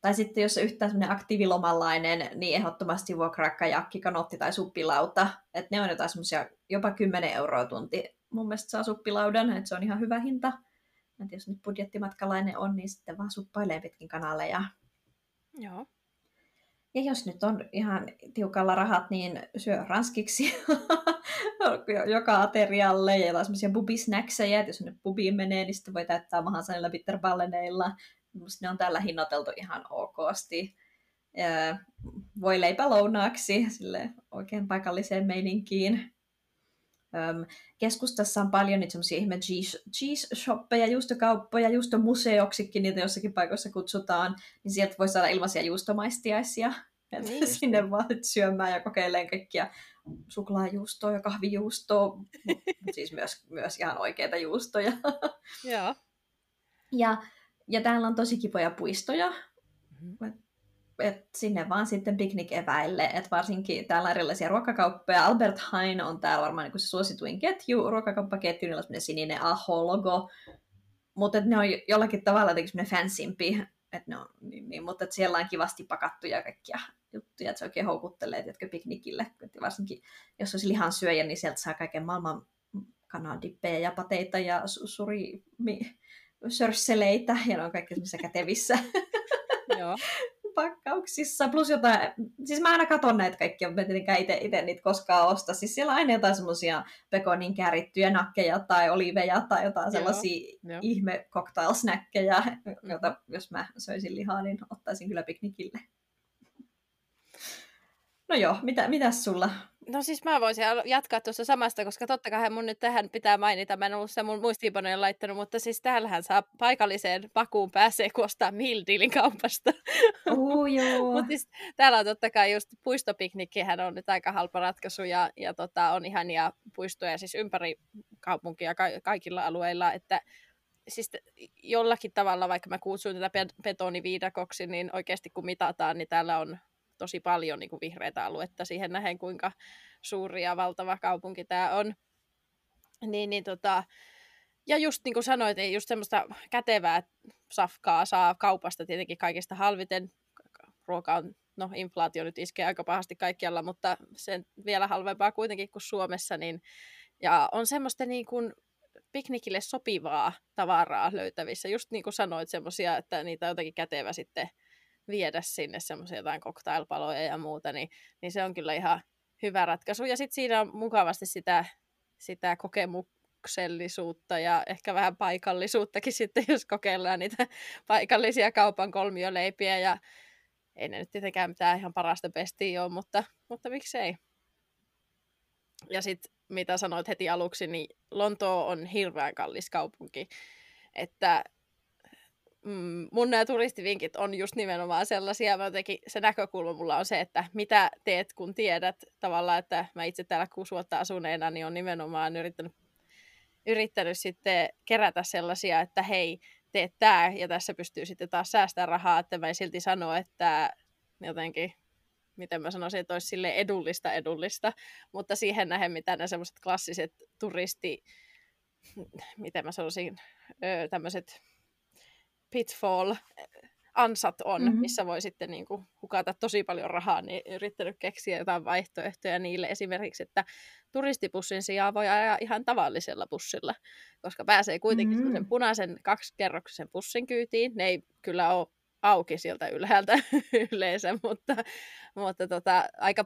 Tai sitten jos on yhtään semmoinen aktiivilomalainen, niin ehdottomasti vuokraa kajakki, kanotti tai suppilauta. Että ne on jotain semmoisia jopa 10 euroa tunti. Mun mielestä saa suppilaudan, että se on ihan hyvä hinta. Et jos nyt budjettimatkalainen on, niin sitten vaan suppailee pitkin kanaleja. Joo. Ja jos nyt on ihan tiukalla rahat, niin syö ranskiksi [laughs] joka aterialle ja jotain semmoisia bubisnäksejä, että jos ne bubiin menee, niin sitten voi täyttää mahansa niillä bitterballeneilla. Musta ne on tällä hinnoiteltu ihan okosti. Voi leipä lounaaksi sille oikein paikalliseen meininkiin. Öm, keskustassa on paljon niitä semmoisia ihme cheese-shoppeja, juustokauppoja, juustomuseoksikin niitä jossakin paikoissa kutsutaan, niin sieltä voi saada ilmaisia juustomaistiaisia. Että niin. sinne vaan syömään ja kokeilemaan kaikkia suklaajuustoa ja kahvijuustoa, mutta siis myös, myös ihan oikeita juustoja. Joo. Ja, ja täällä on tosi kipoja puistoja. Mm-hmm et sinne vaan sitten piknikeväille, että varsinkin täällä on erilaisia ruokakauppoja. Albert Heijn on täällä varmaan niin se suosituin ketju, ruokakauppaketju, niillä on sininen aho-logo, mutta ne on jollakin tavalla jotenkin fansimpi, et ne on, niin, niin, mutta et siellä on kivasti pakattuja kaikkia juttuja, että se oikein houkuttelee tietkö piknikille, et varsinkin jos olisi lihansyöjä, niin sieltä saa kaiken maailman kanadippejä ja pateita ja suri, mi, sörsseleitä, ja ne on kaikki kätevissä. Joo [laughs] pakkauksissa, plus jotain, siis mä aina katon näitä kaikkia, mutta tietenkään itse niitä koskaan osta. Siis siellä on aina jotain semmoisia pekonin käärittyjä nakkeja tai oliveja tai jotain sellaisia Joo. ihme cocktail-snäkkejä, mm. joita jos mä söisin lihaa, niin ottaisin kyllä piknikille. No joo, mitä, mitäs sulla No siis mä voisin jatkaa tuossa samasta, koska totta kai mun nyt tähän pitää mainita, mä en ollut sitä mun muistiinpanoja laittanut, mutta siis täällähän saa paikalliseen pakuun pääsee, kun ostaa Mildilin kaupasta. Uh, [laughs] mutta siis täällä on totta kai just puistopiknikkihän on nyt aika halpa ratkaisu ja, ja tota, on ihania puistoja siis ympäri kaupunkia ka- kaikilla alueilla, että siis jollakin tavalla, vaikka mä kutsuin tätä betoniviidakoksi, niin oikeasti kun mitataan, niin täällä on tosi paljon niin kuin vihreitä aluetta siihen nähen, kuinka suuri ja valtava kaupunki tämä on. Niin, niin tota, ja just niin kuin sanoit, niin just semmoista kätevää safkaa saa kaupasta tietenkin kaikista halviten. Ruoka on, no inflaatio nyt iskee aika pahasti kaikkialla, mutta sen vielä halvempaa kuitenkin kuin Suomessa. Niin, ja on semmoista niin kuin piknikille sopivaa tavaraa löytävissä. Just niin kuin sanoit, semmoisia, että niitä on jotenkin kätevä sitten viedä sinne semmoisia jotain cocktailpaloja ja muuta, niin, niin se on kyllä ihan hyvä ratkaisu. Ja sitten siinä on mukavasti sitä, sitä kokemuksellisuutta ja ehkä vähän paikallisuuttakin [laughs] sitten, jos kokeillaan niitä paikallisia kaupan kolmioleipiä ja ei ne nyt tietenkään mitään ihan parasta pestiä ole, mutta, mutta miksei. Ja sitten mitä sanoit heti aluksi, niin Lonto on hirveän kallis kaupunki. Että mm, mun nämä turistivinkit on just nimenomaan sellaisia, mä jotenkin, se näkökulma mulla on se, että mitä teet kun tiedät tavallaan, että mä itse täällä kuusi vuotta asuneena, niin on nimenomaan yrittänyt, yrittänyt sitten kerätä sellaisia, että hei, teet tää, ja tässä pystyy sitten taas säästämään rahaa, että mä en silti sano, että jotenkin miten mä sanoisin, että olisi sille edullista edullista, mutta siihen nähden, mitä ne semmoiset klassiset turisti, miten mä sanoisin, tämmöiset pitfall ansat on, mm-hmm. missä voi sitten niin kuin hukata tosi paljon rahaa, niin yrittänyt keksiä jotain vaihtoehtoja niille. Esimerkiksi, että turistipussin sijaan voi ajaa ihan tavallisella bussilla, koska pääsee kuitenkin mm-hmm. sen punaisen kaksikerroksisen pussin kyytiin. Ne ei kyllä ole auki sieltä ylhäältä [laughs] yleensä, mutta, mutta tota, aika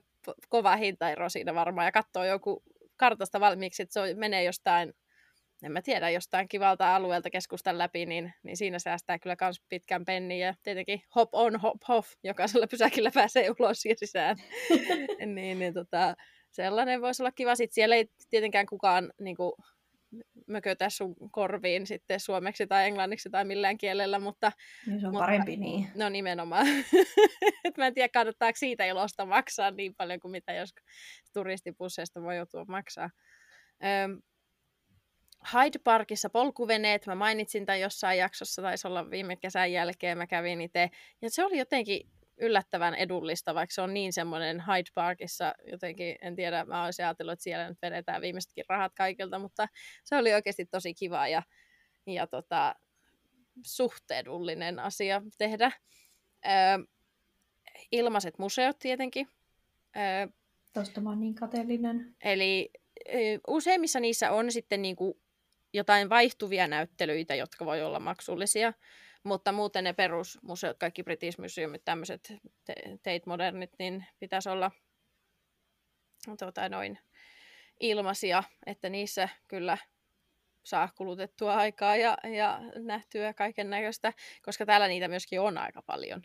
kova hintaero siinä varmaan. Ja katsoo joku kartasta valmiiksi, että se menee jostain en mä tiedä, jostain kivalta alueelta keskustan läpi, niin, niin siinä säästää kyllä myös pitkän pennin ja tietenkin hop on, hop off, jokaisella pysäkillä pääsee ulos ja sisään. [laughs] niin, niin tota, sellainen voisi olla kiva. Sitten siellä ei tietenkään kukaan niin kuin, mökötä sun korviin sitten suomeksi tai englanniksi tai millään kielellä, mutta... Niin se on mutta, parempi niin. No nimenomaan. [laughs] Et mä en tiedä, kannattaako siitä ilosta maksaa niin paljon kuin mitä jos turistipusseista voi joutua maksaa. Öm, Hyde Parkissa polkuveneet, mä mainitsin tämän jossain jaksossa, taisi olla viime kesän jälkeen, mä kävin itse. Ja se oli jotenkin yllättävän edullista, vaikka se on niin semmoinen Hyde Parkissa, jotenkin, en tiedä, mä olisin ajatellut, että siellä nyt vedetään viimeisetkin rahat kaikilta, mutta se oli oikeasti tosi kiva ja, ja tota, suht edullinen asia tehdä. Ö, ilmaiset museot tietenkin. Ö, Tuosta mä oon niin kateellinen. Eli useimmissa niissä on sitten niinku jotain vaihtuvia näyttelyitä, jotka voi olla maksullisia, mutta muuten ne perusmuseot, kaikki British Museumit, tämmöiset Tate Modernit, niin pitäisi olla tuota, noin ilmaisia, että niissä kyllä saa kulutettua aikaa ja, ja nähtyä kaiken näköistä, koska täällä niitä myöskin on aika paljon.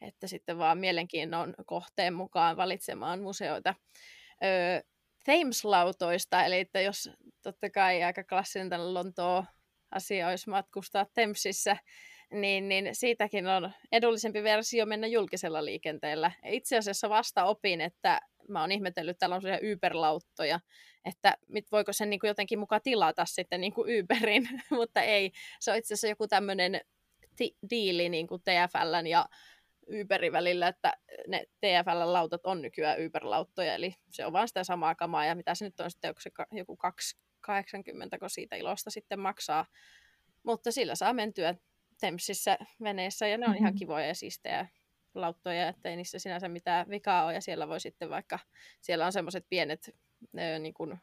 Että sitten vaan mielenkiinnon kohteen mukaan valitsemaan museoita. Öö, Thames-lautoista, eli että jos totta kai aika klassinen tällä Lontoon asia olisi matkustaa Thamesissa, niin, niin siitäkin on edullisempi versio mennä julkisella liikenteellä. Itse asiassa vasta opin, että mä oon ihmetellyt, täällä on sellaisia Uber-lauttoja, että mit, voiko sen niin kuin jotenkin mukaan tilata sitten niin kuin Uberin, [laughs] mutta ei. Se on itse asiassa joku tämmöinen ti- diili niin kuin TFLn ja Uberin välillä, että ne TFL-lautat on nykyään Uber-lauttoja, eli se on vaan sitä samaa kamaa, ja mitä se nyt on sitten, onko se joku 280, kun siitä ilosta sitten maksaa. Mutta sillä saa mentyä Tempsissä veneessä, ja ne on mm-hmm. ihan kivoja ja siistejä lauttoja, että ei niissä sinänsä mitään vikaa ole, ja siellä voi sitten vaikka, siellä on semmoiset pienet ö, niin kuin,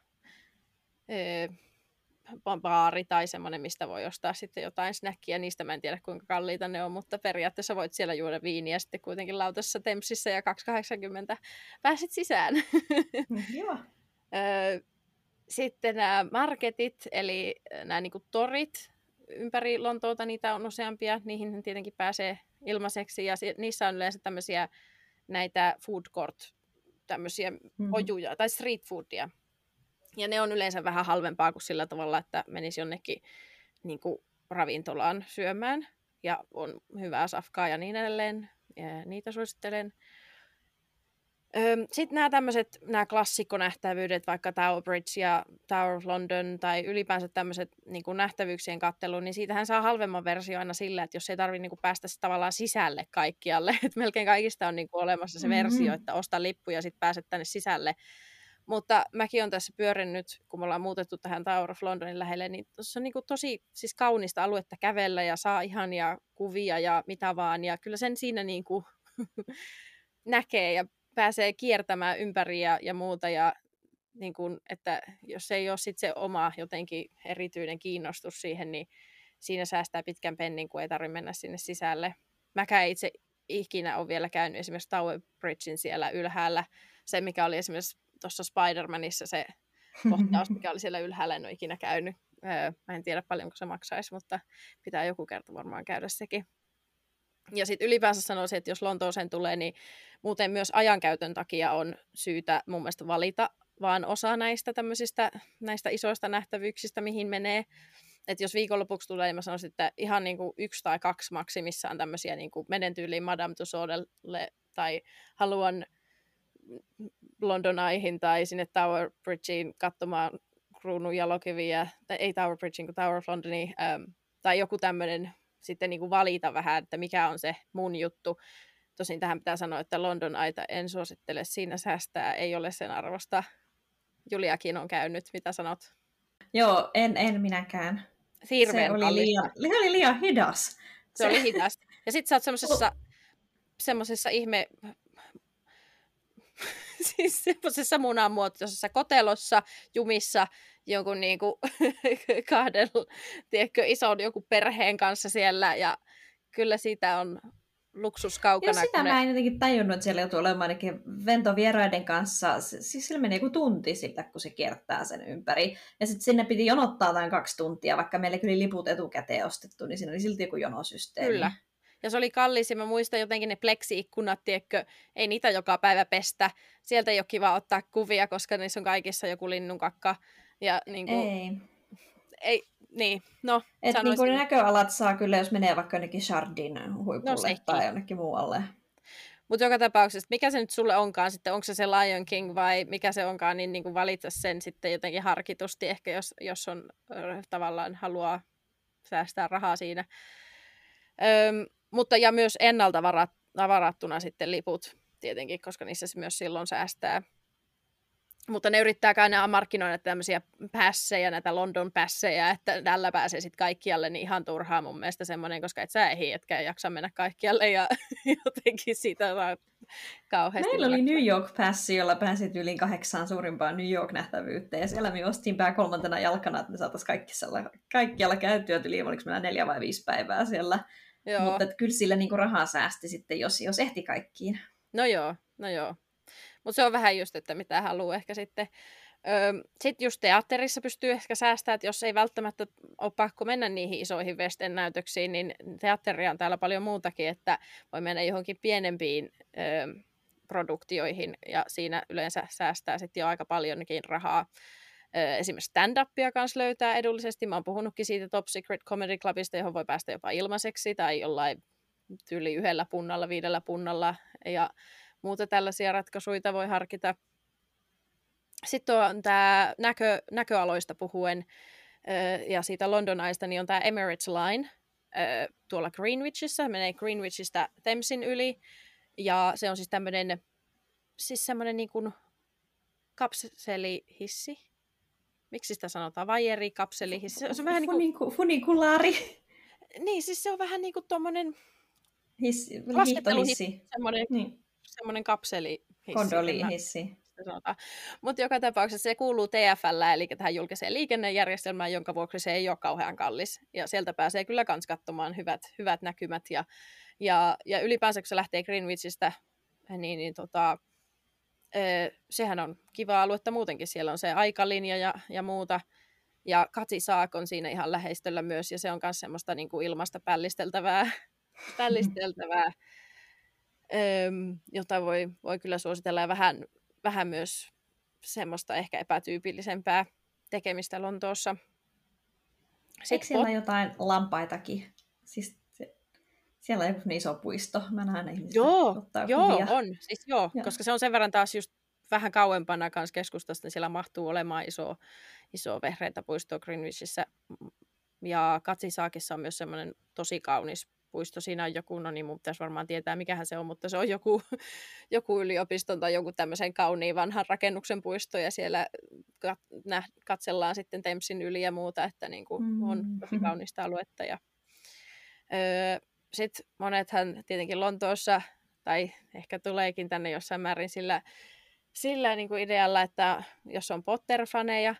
baari tai semmoinen, mistä voi ostaa sitten jotain snackia. Niistä mä en tiedä, kuinka kalliita ne on, mutta periaatteessa voit siellä juoda viiniä sitten kuitenkin lautassa Tempsissä ja 280 pääsit sisään. Joo. [laughs] sitten nämä marketit, eli nämä niin torit ympäri Lontoota, niitä on useampia. Niihin tietenkin pääsee ilmaiseksi ja niissä on yleensä tämmöisiä näitä food court, tämmöisiä mm-hmm. ojuja tai street foodia ja ne on yleensä vähän halvempaa kuin sillä tavalla, että menisi jonnekin niin kuin, ravintolaan syömään. Ja on hyvää safkaa ja niin edelleen. Ja niitä suosittelen. Sitten nämä tämmöiset, nämä klassikkonähtävyydet, vaikka Tower Bridge ja Tower of London tai ylipäänsä tämmöiset niin nähtävyyksien kattelu, niin siitähän saa halvemman versio aina sillä, että jos ei tarvitse niin päästä tavallaan sisälle kaikkialle. [laughs] Et melkein kaikista on niin kuin olemassa se mm-hmm. versio, että osta lippu ja sitten pääset tänne sisälle mutta mäkin on tässä pyörinyt, kun me ollaan muutettu tähän Tower of Londonin lähelle, niin tuossa on niin kuin tosi siis kaunista aluetta kävellä ja saa ihania kuvia ja mitä vaan. Ja kyllä sen siinä niin kuin [laughs] näkee ja pääsee kiertämään ympäri ja, ja muuta. Ja niin kun, että jos ei ole sit se oma jotenkin erityinen kiinnostus siihen, niin siinä säästää pitkän pennin, kun ei tarvitse mennä sinne sisälle. Mäkään itse ikinä ole vielä käynyt esimerkiksi Tower Bridgein siellä ylhäällä. Se, mikä oli esimerkiksi tuossa Spider-Manissa se [laughs] kohtaus, mikä oli siellä ylhäällä, en ole ikinä käynyt. Öö, mä en tiedä paljonko se maksaisi, mutta pitää joku kerta varmaan käydä sekin. Ja sitten ylipäänsä sanoisin, että jos Lontooseen tulee, niin muuten myös ajankäytön takia on syytä mun mielestä valita vaan osa näistä tämmöisistä näistä isoista nähtävyyksistä, mihin menee. Että jos viikonlopuksi tulee, niin mä sanoisin, että ihan niin kuin yksi tai kaksi maksimissaan tämmöisiä niin kuin menen tyyliin Madame Tussaudselle tai haluan London Eyehin tai sinne Tower Bridgeen katsomaan kruunun jalokiviä, tai ei Tower Bridgeen, kuin Tower of Londoniin, ähm, tai joku tämmöinen sitten niin kuin valita vähän, että mikä on se mun juttu. Tosin tähän pitää sanoa, että London Aita en suosittele, siinä säästää, ei ole sen arvosta. Juliakin on käynyt, mitä sanot? Joo, en, en minäkään. Se oli, liian, se oli liian hidas. Se, se oli hidas. Ja sit sä oot semmosessa, semmosessa ihme [laughs] siis semmoisessa munanmuotoisessa kotelossa, jumissa, jonkun niin kuin [laughs] kahden, tiedätkö, ison joku perheen kanssa siellä, ja kyllä siitä on luksus kaukana. Ja sitä ne... mä en jotenkin tajunnut, että siellä joutuu olemaan ainakin ventovieraiden kanssa. Siis sillä menee joku tunti sillä, kun se kiertää sen ympäri. Ja sitten sinne piti jonottaa jotain kaksi tuntia, vaikka meille kyllä liput etukäteen ostettu, niin siinä oli silti joku jonosysteemi. Kyllä. Ja se oli kallis, ja mä muistan jotenkin ne pleksi-ikkunat, tiedätkö, ei niitä joka päivä pestä. Sieltä ei ole kiva ottaa kuvia, koska niissä on kaikissa joku linnunkakka. Ja niin kuin, ei. Ei, niin, no Et niin kuin näköalat saa kyllä, jos menee vaikka jonnekin Shardin huipulle no, tai jonnekin muualle. Mutta joka tapauksessa, mikä se nyt sulle onkaan sitten, onko se se Lion King vai mikä se onkaan, niin, niin kuin valita sen sitten jotenkin harkitusti ehkä, jos, jos on tavallaan haluaa säästää rahaa siinä. Öm, mutta ja myös ennalta varat, varattuna sitten liput tietenkin, koska niissä se myös silloin säästää. Mutta ne yrittää aina markkinoida tämmöisiä pässejä, näitä London pässejä, että tällä pääsee sitten kaikkialle, niin ihan turhaa mun mielestä semmoinen, koska et sä ehdi, etkä jaksa mennä kaikkialle ja [laughs] jotenkin siitä saa kauheasti. Meillä oli New York Passi, jolla pääsit yli kahdeksaan suurimpaan New York-nähtävyyttä, ja siellä me ostiin pää kolmantena jalkana, että me saataisiin kaikkialla, kaikkialla käyttyä, yli oliko meillä neljä vai viisi päivää siellä. Joo. Mutta että kyllä sillä niinku rahaa säästi sitten, jos, jos ehti kaikkiin. No joo, no joo. Mutta se on vähän just, että mitä haluaa ehkä sitten. Öö, sitten just teatterissa pystyy ehkä säästämään, että jos ei välttämättä ole pakko mennä niihin isoihin Westen näytöksiin, niin teatteria on täällä paljon muutakin, että voi mennä johonkin pienempiin öö, produktioihin ja siinä yleensä säästää sitten jo aika paljonkin rahaa. Esimerkiksi stand-upia kanssa löytää edullisesti. Mä oon puhunutkin siitä Top Secret Comedy Clubista, johon voi päästä jopa ilmaiseksi tai jollain tyyli yhdellä punnalla, viidellä punnalla. Ja muuta tällaisia ratkaisuja voi harkita. Sitten on tämä näkö, näköaloista puhuen ja siitä London Eyesta, niin on tämä Emirates Line tuolla Greenwichissä, menee Greenwichistä Thamesin yli. Ja se on siis tämmöinen, siis semmoinen niin kuin kapselihissi. Miksi sitä sanotaan? Vajeri, kapselihissi. Se on vähän niin kuin... Funikulaari. Niin, siis se on vähän niin kuin tuommoinen... Hissi, Semmoinen niin semmoinen kapseli. Kondolihissi. Mutta joka tapauksessa se kuuluu TFL, eli tähän julkiseen liikennejärjestelmään, jonka vuoksi se ei ole kauhean kallis. Ja sieltä pääsee kyllä kans katsomaan hyvät, hyvät näkymät. Ja, ja, ja ylipäänsä, kun se lähtee Greenwichistä, niin, niin tota, sehän on kiva aluetta muutenkin. Siellä on se aikalinja ja, ja muuta. Ja Katsi Saak on siinä ihan läheistöllä myös, ja se on myös semmoista niin kuin ilmasta pällisteltävää, [laughs] pällisteltävää jota voi, voi kyllä suositella ja vähän, vähän myös semmoista ehkä epätyypillisempää tekemistä Lontoossa. Sitten Eikö siellä pot... jotain lampaitakin? Siis siellä on iso puisto. Mä näen ihmisiä Joo, joo kuvia. on. Siis joo, joo, koska se on sen verran taas just vähän kauempana kanssa keskustasta, niin siellä mahtuu olemaan iso, iso vehreitä puisto Greenwichissä. Ja Katsisaakissa on myös semmoinen tosi kaunis puisto. Siinä on joku, no niin mun pitäisi varmaan tietää mikähän se on, mutta se on joku, [laughs] joku yliopiston tai joku tämmöisen kauniin vanhan rakennuksen puisto ja siellä kat- katsellaan sitten Tempsin yli ja muuta, että niin kuin on mm. tosi kaunista aluetta. Ja, öö, sitten monethan tietenkin Lontoossa, tai ehkä tuleekin tänne jossain määrin sillä sillä niin kuin idealla, että jos on Potter-faneja,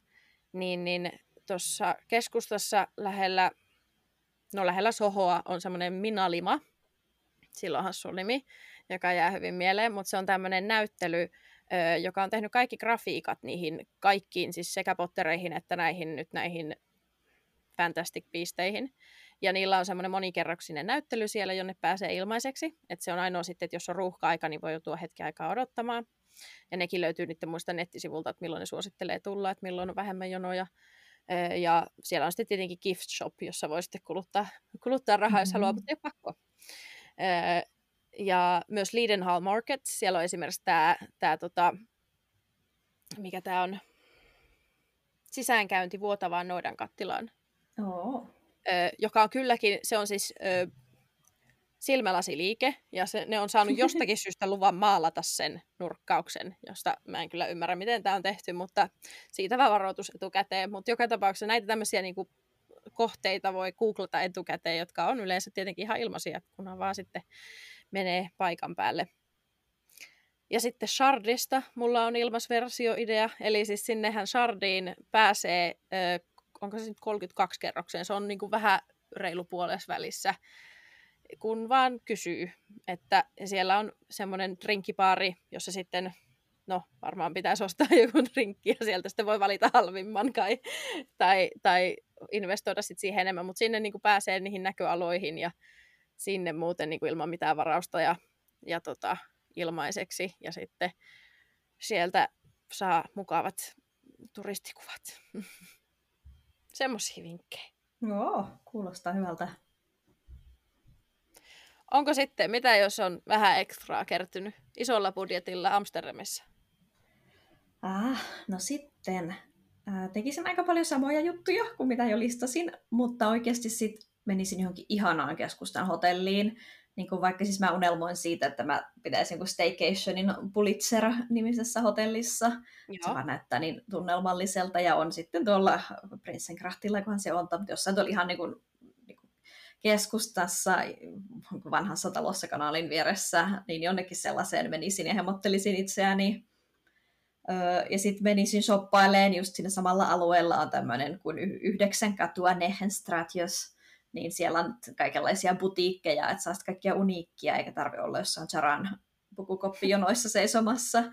niin, niin tuossa keskustassa lähellä, no lähellä Sohoa on semmoinen Minalima, silloin nimi, joka jää hyvin mieleen, mutta se on tämmöinen näyttely, joka on tehnyt kaikki grafiikat niihin kaikkiin, siis sekä Pottereihin että näihin nyt näihin Fantastic Beasteihin. Ja niillä on semmoinen monikerroksinen näyttely siellä, jonne pääsee ilmaiseksi. että se on ainoa sitten, että jos on ruuhka-aika, niin voi joutua hetki aikaa odottamaan. Ja nekin löytyy niiden muista nettisivulta, että milloin ne suosittelee tulla, että milloin on vähemmän jonoja. Ja siellä on sitten tietenkin gift shop, jossa voi sitten kuluttaa, kuluttaa rahaa, jos haluaa, mm-hmm. mutta ei pakko. Ja myös Leadenhall Market, siellä on esimerkiksi tämä, tämä tota, mikä tämä on, sisäänkäynti vuotavaan noidan kattilaan. Oh. Joka on kylläkin, se on siis ö, silmälasiliike, ja se, ne on saanut jostakin [laughs] syystä luvan maalata sen nurkkauksen, josta mä en kyllä ymmärrä, miten tämä on tehty, mutta siitä vaan varoitus etukäteen. Mutta joka tapauksessa näitä tämmöisiä niinku, kohteita voi googlata etukäteen, jotka on yleensä tietenkin ihan ilmaisia, kunhan vaan sitten menee paikan päälle. Ja sitten Shardista mulla on ilmasversioidea, eli siis sinnehän Shardiin pääsee, onko se nyt 32 kerrokseen, se on niin kuin vähän reilu puolessa välissä kun vaan kysyy. Että siellä on semmoinen drinkkipaari, jossa sitten, no varmaan pitäisi ostaa [laughs] joku drinkki ja sieltä sitten voi valita halvimman kai, tai, tai investoida sitten siihen enemmän, mutta sinne niin kuin pääsee niihin näköaloihin ja sinne muuten niin kuin ilman mitään varausta ja, ja tota, ilmaiseksi. Ja sitten sieltä saa mukavat turistikuvat. [laughs] Semmoisia vinkkejä. Joo, kuulostaa hyvältä. Onko sitten, mitä jos on vähän ekstraa kertynyt isolla budjetilla Amsterdamissa? Ah, no sitten ää, tekisin aika paljon samoja juttuja kuin mitä jo listasin, mutta oikeasti sitten menisin johonkin ihanaan keskustan hotelliin. Niin kuin vaikka siis mä unelmoin siitä, että mä pitäisin niin staycationin Pulitzer-nimisessä hotellissa. Joo. Se vaan näyttää niin tunnelmalliselta ja on sitten tuolla Prinsenkrahtilla, kunhan se on, mutta jossain tuolla ihan niin kuin keskustassa, vanhassa talossa kanaalin vieressä, niin jonnekin sellaiseen menisin ja hemottelisin itseäni. ja sitten menisin shoppaileen just siinä samalla alueella on tämmöinen kuin yhdeksän katua Nehenstratios, niin siellä on kaikenlaisia butiikkeja, että saa kaikkia uniikkia, eikä tarvi olla jossain Charan pukukoppijonoissa seisomassa.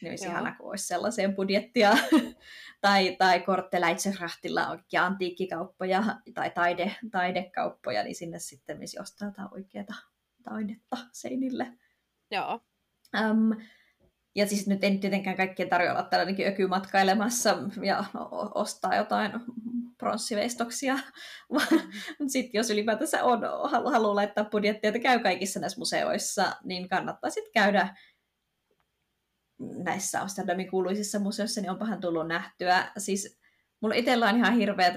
Niin olisi ihana, kun olisi sellaiseen budjettia. [laughs] tai, tai Kortteleitserahtilla on antiikkikauppoja tai taide, taidekauppoja, niin sinne sitten missä ostaa jotain oikeaa taidetta seinille. Joo. Um, ja siis nyt en tietenkään kaikkien tarjolla olla tällainenkin öky matkailemassa ja ostaa jotain pronssiveistoksia. [laughs] Mm. Sitten jos ylipäätänsä on, haluaa laittaa budjettia, että käy kaikissa näissä museoissa, niin kannattaa sitten käydä näissä Amsterdamin kuuluisissa museoissa, niin onpahan tullut nähtyä. Siis mulla itsellä on ihan hirveä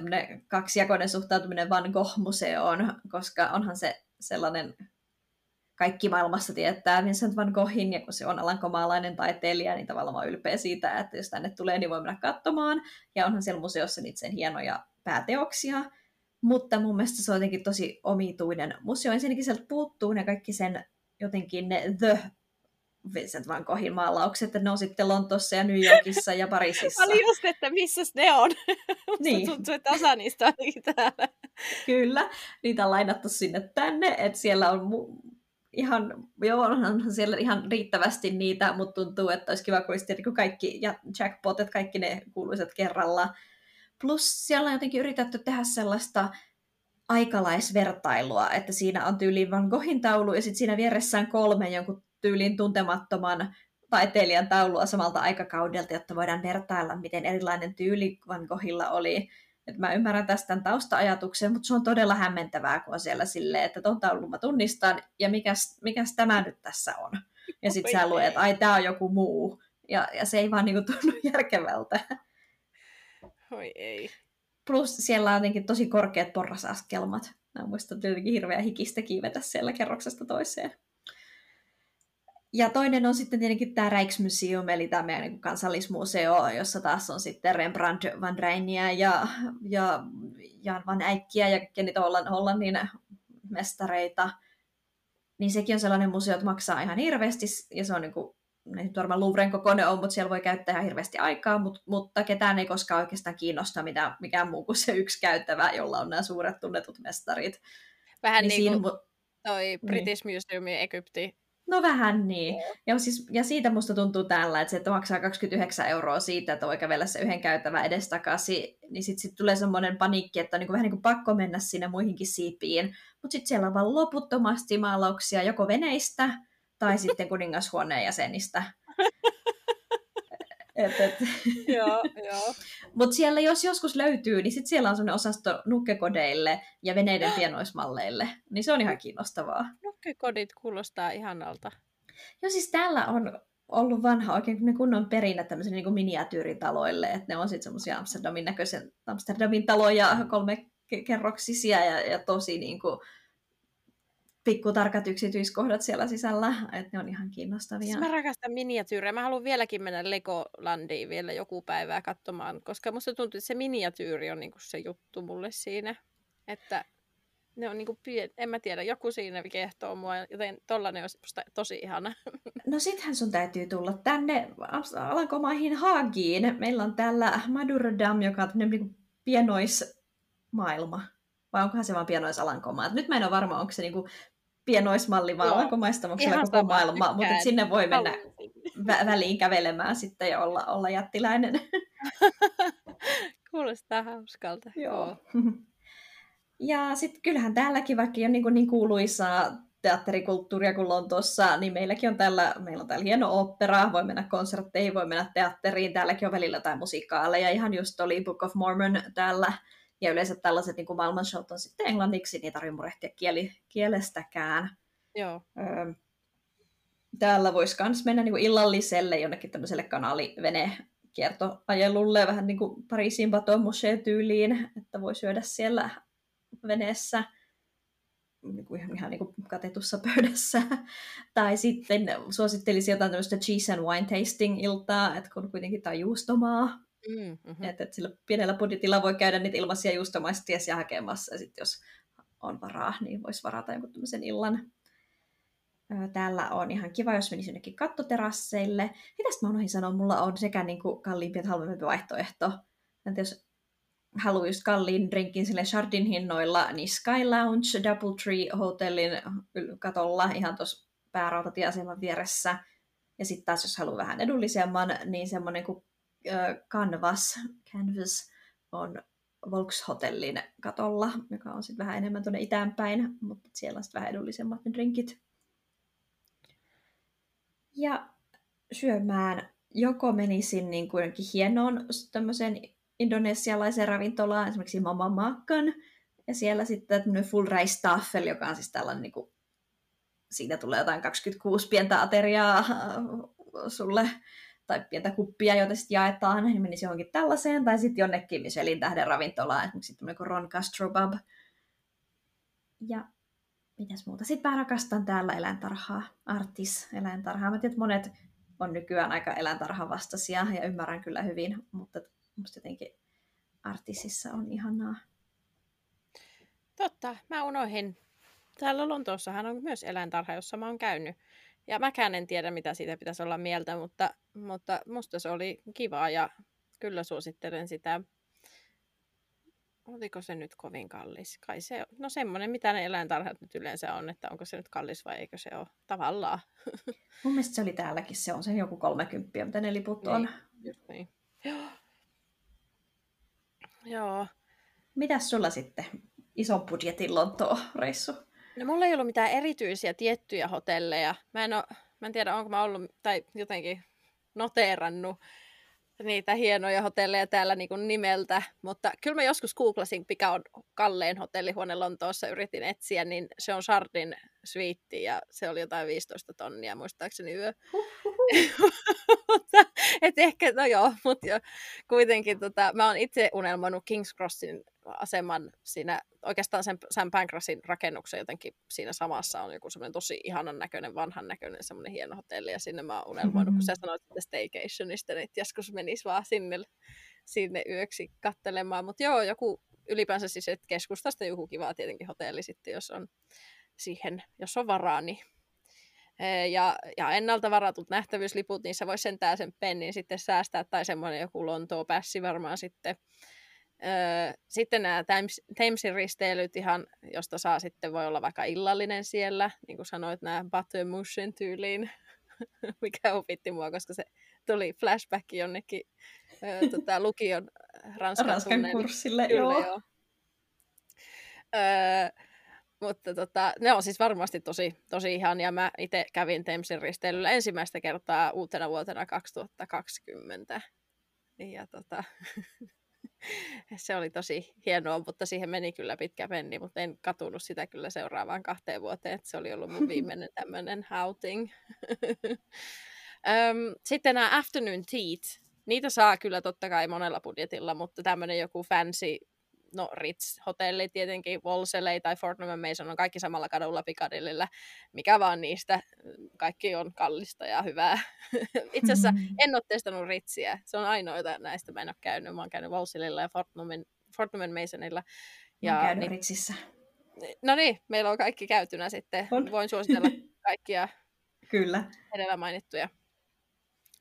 kaksijakoinen suhtautuminen Van Gogh-museoon, koska onhan se sellainen kaikki maailmassa tietää Vincent van Goghin, ja kun se on alankomaalainen taiteilija, niin tavallaan ylpeä siitä, että jos tänne tulee, niin voi mennä katsomaan. Ja onhan siellä museossa niitä sen hienoja pääteoksia. Mutta mun mielestä se on jotenkin tosi omituinen museo. Ensinnäkin sieltä puuttuu ne kaikki sen jotenkin ne the Vincent van Goghin maalaukset, että ne on sitten Lontossa ja New Yorkissa ja Pariisissa. [laughs] Mä olin just, että missä ne on. [laughs] niin. tuntuu, että osa niistä on täällä. Kyllä, niitä on lainattu sinne tänne, että siellä on mu- ihan, joo, onhan siellä ihan riittävästi niitä, mutta tuntuu, että olisi kiva, kun olisi niin kaikki, ja jackpotet, kaikki ne kuuluisat kerralla. Plus siellä on jotenkin yritetty tehdä sellaista aikalaisvertailua, että siinä on tyyliin Van Goghin taulu ja sitten siinä vieressä on kolme jonkun tyylin tuntemattoman taiteilijan taulua samalta aikakaudelta, jotta voidaan vertailla, miten erilainen tyyli Van Goghilla oli. Et mä ymmärrän tästä tämän tausta-ajatuksen, mutta se on todella hämmentävää, kun on siellä silleen, että tuon taulun mä tunnistan, ja mikäs, mikäs tämä nyt tässä on. Ja sitten sä luet, että ai, tämä on joku muu. Ja, ja se ei vaan niinku tunnu [laughs] järkevältä. Oi ei. Plus siellä on jotenkin tosi korkeat porrasaskelmat. Mä muistan jotenkin hirveä hikistä kiivetä siellä kerroksesta toiseen. Ja toinen on sitten tietenkin tämä Rijksmuseum, eli tämä meidän niin kansallismuseo, jossa taas on sitten Rembrandt van Rijnia ja, ja Jan van Äikkiä ja kaikkia niitä Hollannin mestareita. Niin sekin on sellainen museo, että maksaa ihan hirveästi, ja se on niin kuin nyt varmaan Louvren kokoinen on, mutta siellä voi käyttää ihan hirveästi aikaa, mutta, mutta ketään ei koskaan oikeastaan kiinnosta mitä, mikään muu kuin se yksi käyttävä, jolla on nämä suuret tunnetut mestarit. Vähän niin, niin kuin siinä... toi niin. British niin. Museum Egypti No vähän niin. Ja, siis, ja siitä musta tuntuu tällä, että se, että maksaa 29 euroa siitä, että voi kävellä se yhden käytävän edestakaisin, niin sitten sit tulee semmoinen paniikki, että on niin kuin vähän niin kuin pakko mennä sinne muihinkin siipiin. Mutta sitten siellä on vaan loputtomasti maalauksia joko veneistä tai sitten kuningashuoneen jäsenistä. Et, et. [laughs] joo, joo. Mutta siellä jos joskus löytyy, niin sitten siellä on sellainen osasto nukkekodeille ja veneiden [gasps] pienoismalleille. Niin se on ihan kiinnostavaa. Nukkekodit kuulostaa ihanalta. Joo, siis täällä on ollut vanha oikein kunnon perinne tämmöisille niin miniatyyritaloille, että ne on sitten semmoisia Amsterdamin näköisen Amsterdamin taloja, kolme kerroksisia ja, ja tosi niin kuin, pikkutarkat yksityiskohdat siellä sisällä, että ne on ihan kiinnostavia. Siis mä rakastan miniatyyrejä. Mä haluan vieläkin mennä Legolandiin vielä joku päivää katsomaan, koska musta tuntuu, että se miniatyyri on niinku se juttu mulle siinä. Että ne on niinku pien... en mä tiedä, joku siinä kehtoo mua, joten tollanen olisi musta tosi ihana. No sittenhän sun täytyy tulla tänne Alankomaihin Haagiin. Meillä on täällä Madurodam, joka on niinku pienoismaailma. Vai onkohan se vaan pienoisalankomaa? Nyt mä en ole varma, onko se niinku pienoismalli vaan alkomaistamuksella koko maailma, mutta sinne voi mennä vä- väliin kävelemään sitten ja olla, olla jättiläinen. [laughs] Kuulostaa hauskalta. Joo. [laughs] Ja sitten kyllähän täälläkin, vaikka on niin, kuin niin kuuluisaa teatterikulttuuria kuin Lontoossa, niin meilläkin on täällä, meillä on täällä hieno opera, voi mennä konsertteihin, voi mennä teatteriin, täälläkin on välillä jotain musikaaleja, ihan just oli Book of Mormon täällä ja yleensä tällaiset niin kuin maailmanshowt on sitten englanniksi, niin tarvitse murehtia kieli, kielestäkään. Joo. Öö, täällä voisi myös mennä niin kuin illalliselle jonnekin tämmöiselle kanaalivene kiertoajelulle, vähän niin kuin Pariisin Baton tyyliin, että voi syödä siellä veneessä niin kuin ihan, ihan niin kuin katetussa pöydässä. tai sitten suosittelisin jotain tämmöistä cheese and wine tasting iltaa, että kun kuitenkin tämä juustomaa, Mm, hmm Että et sillä pienellä budjetilla voi käydä niitä ilmaisia juustomaistia hakemassa, ja sitten jos on varaa, niin voisi varata jonkun tämmöisen illan. Täällä on ihan kiva, jos menisi jonnekin kattoterasseille. Mitäs mä unohdin sanoa, mulla on sekä niin kuin kalliimpi että halvempi vaihtoehto. Entä jos haluaa just kalliin drinkin sille Chardin hinnoilla, niin Sky Lounge Double Tree hotellin katolla ihan tuossa päärautatieaseman vieressä. Ja sitten taas jos haluaa vähän edullisemman, niin semmoinen kuin Canvas, Canvas on Volkshotellin katolla, joka on sitten vähän enemmän tuonne itäänpäin, mutta siellä on sitten vähän edullisemmat ne drinkit. Ja syömään joko menisin niin kuin hienoon tämmöiseen indonesialaiseen ravintolaan, esimerkiksi Mama Makan, ja siellä sitten tämmöinen full rice taffel, joka on siis tällainen, niin kuin, siitä tulee jotain 26 pientä ateriaa sulle tai pientä kuppia, joita sitten jaetaan, niin menisi johonkin tällaiseen, tai sitten jonnekin Michelin tähden ravintolaan, esimerkiksi tämmöinen kuin Ron Castrobab. Ja mitäs muuta? Sitten mä rakastan täällä eläintarhaa, Artis eläintarhaa. Mä tiedän, että monet on nykyään aika eläintarhavastaisia ja ymmärrän kyllä hyvin, mutta musta jotenkin Artisissa on ihanaa. Totta, mä unohin. Täällä Lontoossahan on myös eläintarha, jossa mä oon käynyt. Ja mäkään en tiedä, mitä siitä pitäisi olla mieltä, mutta, mutta musta se oli kivaa ja kyllä suosittelen sitä. Oliko se nyt kovin kallis? Kai se, no semmoinen, mitä ne eläintarhat nyt yleensä on, että onko se nyt kallis vai eikö se ole tavallaan. [laughs] Mun mielestä se oli täälläkin, se on sen joku 30, mitä ne liput on. Niin, just niin. Joo. [gasps] Joo. Mitäs sulla sitten ison budjetin Lontoon-reissu? No mulla ei ollut mitään erityisiä tiettyjä hotelleja. Mä en, oo, mä en tiedä, onko mä ollut tai jotenkin noteerannut niitä hienoja hotelleja täällä niin kuin nimeltä, mutta kyllä mä joskus googlasin, mikä on kallein hotellihuone Lontoossa, yritin etsiä, niin se on Sardin Suite ja se oli jotain 15 tonnia muistaakseni yö. [laughs] mutta, et ehkä, no joo, mutta jo, kuitenkin tota, mä oon itse unelmoinut King's Crossin aseman siinä, oikeastaan sen Sam Pancrasin rakennuksen jotenkin siinä samassa on joku semmoinen tosi ihanan näköinen, vanhan näköinen semmoinen hieno hotelli, ja sinne mä oon unelmoinut, mm-hmm. kun sä sanoit että staycationista, niin joskus menis vaan sinne, sinne yöksi kattelemaan, mutta joo, joku ylipäänsä siis, että keskustasta joku kiva tietenkin hotelli sitten, jos on siihen, jos on varaa, niin ja, ja ennalta varatut nähtävyysliput, niissä voisi sentään sen pennin sitten säästää, tai semmoinen joku Lontoon pässi varmaan sitten. Öö, sitten nämä Thamesin risteilyt ihan, josta saa sitten voi olla vaikka illallinen siellä, niin kuin sanoit, nämä Buttermushin tyyliin, [laughs] mikä opitti mua, koska se tuli flashback jonnekin öö, tota, lukion Ranskan, Ranskan kurssille. Kyllä, joo. joo. Öö, mutta tota, ne on siis varmasti tosi, tosi ihan, ja mä itse kävin Thamesin risteilyllä ensimmäistä kertaa uutena vuotena 2020. Ja tota, [laughs] [laughs] se oli tosi hienoa, mutta siihen meni kyllä pitkä penni, mutta en katunut sitä kyllä seuraavaan kahteen vuoteen, että se oli ollut mun [laughs] viimeinen tämmöinen outing. [laughs] Sitten nämä afternoon teat, niitä saa kyllä totta kai monella budjetilla, mutta tämmöinen joku fancy no Ritz-hotelli tietenkin, Wolseley tai Fortnum Mason on kaikki samalla kadulla Piccadillyllä, mikä vaan niistä, kaikki on kallista ja hyvää. [laughs] Itse asiassa mm. en ole testannut Ritsiä, se on ainoita näistä, mä en ole käynyt, mä oon käynyt Wolseleylla ja Fortnum, Fortnum Masonilla. Ja, mä käynyt niin, Ritsissä. No niin, meillä on kaikki käytynä sitten, on. voin suositella [laughs] kaikkia Kyllä. edellä mainittuja.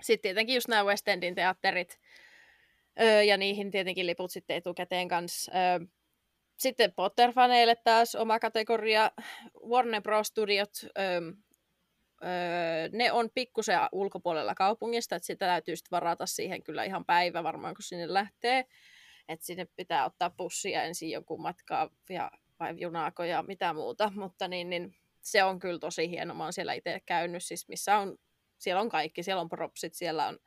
Sitten tietenkin just nämä West Endin teatterit, Öö, ja niihin tietenkin liput sitten etukäteen kanssa. Öö, sitten Potter-faneille taas oma kategoria. Warner Bros. Studiot, öö, öö, ne on pikkusen ulkopuolella kaupungista, että sitä täytyy sitten varata siihen kyllä ihan päivä varmaan, kun sinne lähtee. Että sinne pitää ottaa bussia ensin jonkun matkaa ja, vai junaako ja mitä muuta, mutta niin, niin se on kyllä tosi hieno. Mä oon siellä itse käynyt, siis missä on, siellä on kaikki, siellä on propsit, siellä on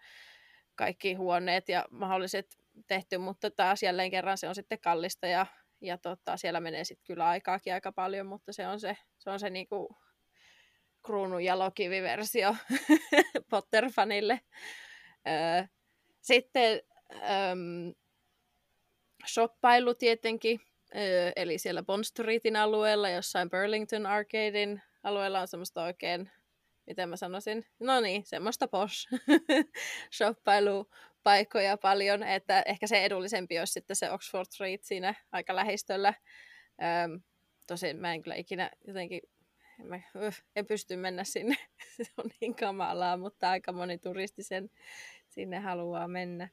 kaikki huoneet ja mahdolliset tehty, mutta taas jälleen kerran se on sitten kallista ja, ja tota, siellä menee sitten kyllä aikaakin aika paljon, mutta se on se, se, on se niinku kruunun jalokiviversio [laughs] Potter-fanille. Öö, sitten öm, shoppailu tietenkin, eli siellä Bond Streetin alueella, jossain Burlington Arcadein alueella on semmoista oikein miten mä sanoisin, no niin, semmoista posh [laughs] shoppailupaikkoja paljon, että ehkä se edullisempi olisi sitten se Oxford Street siinä aika lähistöllä. Öm, tosin mä en kyllä ikinä jotenkin, en, mä, öh, en pysty mennä sinne, [laughs] se on niin kamalaa, mutta aika moni turisti sen sinne haluaa mennä.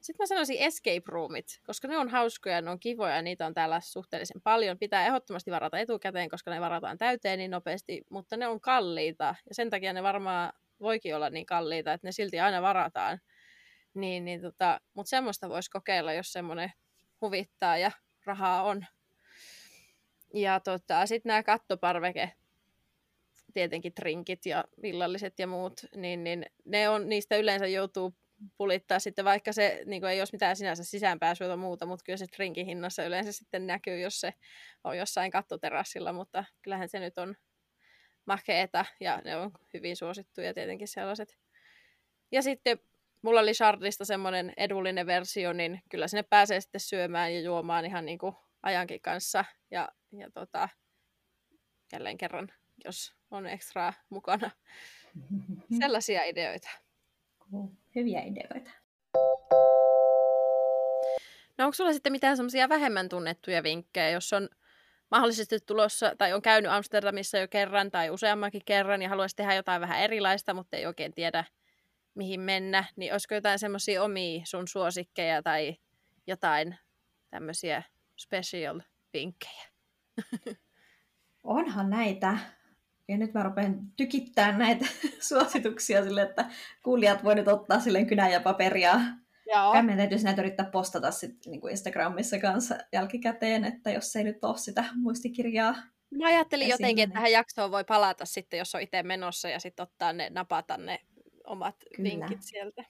Sitten mä sanoisin escape roomit, koska ne on hauskoja, ne on kivoja, niitä on täällä suhteellisen paljon. Pitää ehdottomasti varata etukäteen, koska ne varataan täyteen niin nopeasti, mutta ne on kalliita. Ja sen takia ne varmaan voikin olla niin kalliita, että ne silti aina varataan. Niin, niin tota, mutta semmoista voisi kokeilla, jos semmoinen huvittaa ja rahaa on. Ja tota, sitten nämä kattoparveke, tietenkin trinkit ja villalliset ja muut, niin, niin ne on, niistä yleensä joutuu pulittaa sitten, vaikka se niin kuin ei olisi mitään sinänsä sisäänpääsyä tai muuta, mutta kyllä se drinkin hinnassa yleensä sitten näkyy, jos se on jossain kattoterassilla, mutta kyllähän se nyt on makeeta ja ne on hyvin suosittuja tietenkin sellaiset. Ja sitten mulla oli Shardista semmoinen edullinen versio, niin kyllä sinne pääsee sitten syömään ja juomaan ihan niin kuin ajankin kanssa ja, ja tota, jälleen kerran, jos on ekstraa mukana. [laughs] Sellaisia ideoita. Hyviä ideoita. No onko sulla sitten mitään semmoisia vähemmän tunnettuja vinkkejä, jos on mahdollisesti tulossa tai on käynyt Amsterdamissa jo kerran tai useammankin kerran ja haluaisi tehdä jotain vähän erilaista, mutta ei oikein tiedä mihin mennä, niin olisiko jotain semmoisia omia sun suosikkeja tai jotain tämmöisiä special vinkkejä? [laughs] Onhan näitä. Ja nyt mä rupean tykittää näitä [laughs] suosituksia sille, että kuulijat voi nyt ottaa silleen kynä ja paperia. Joo. Kai meidän täytyisi näitä yrittää postata sit, niin kuin Instagramissa kanssa jälkikäteen, että jos ei nyt ole sitä muistikirjaa. Mä ajattelin jotenkin, niin... että tähän jaksoon voi palata sitten, jos on itse menossa ja sitten ottaa ne, napata ne omat Kyllä. vinkit sieltä.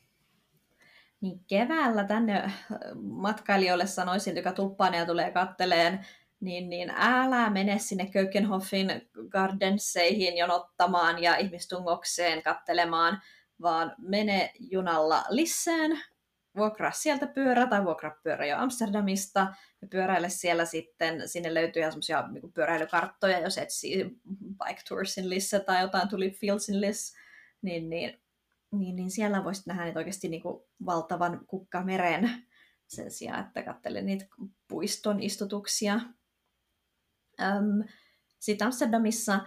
Niin keväällä tänne matkailijoille sanoisin, joka tuppaan tulee katteleen niin, niin älä mene sinne Kökenhoffin Gardenseihin jonottamaan ja ihmistungokseen kattelemaan, vaan mene junalla Lisseen, vuokraa sieltä pyörä tai vuokraa pyörä jo Amsterdamista ja pyöräile siellä sitten. Sinne löytyy ihan semmoisia niin pyöräilykarttoja, jos etsii Bike Toursin Lisse tai jotain tuli Fieldsin Liss, niin, niin, niin, niin siellä voisit nähdä niitä oikeasti niin valtavan kukkameren sen sijaan, että katsele niitä puiston istutuksia. Sitten Amsterdamissa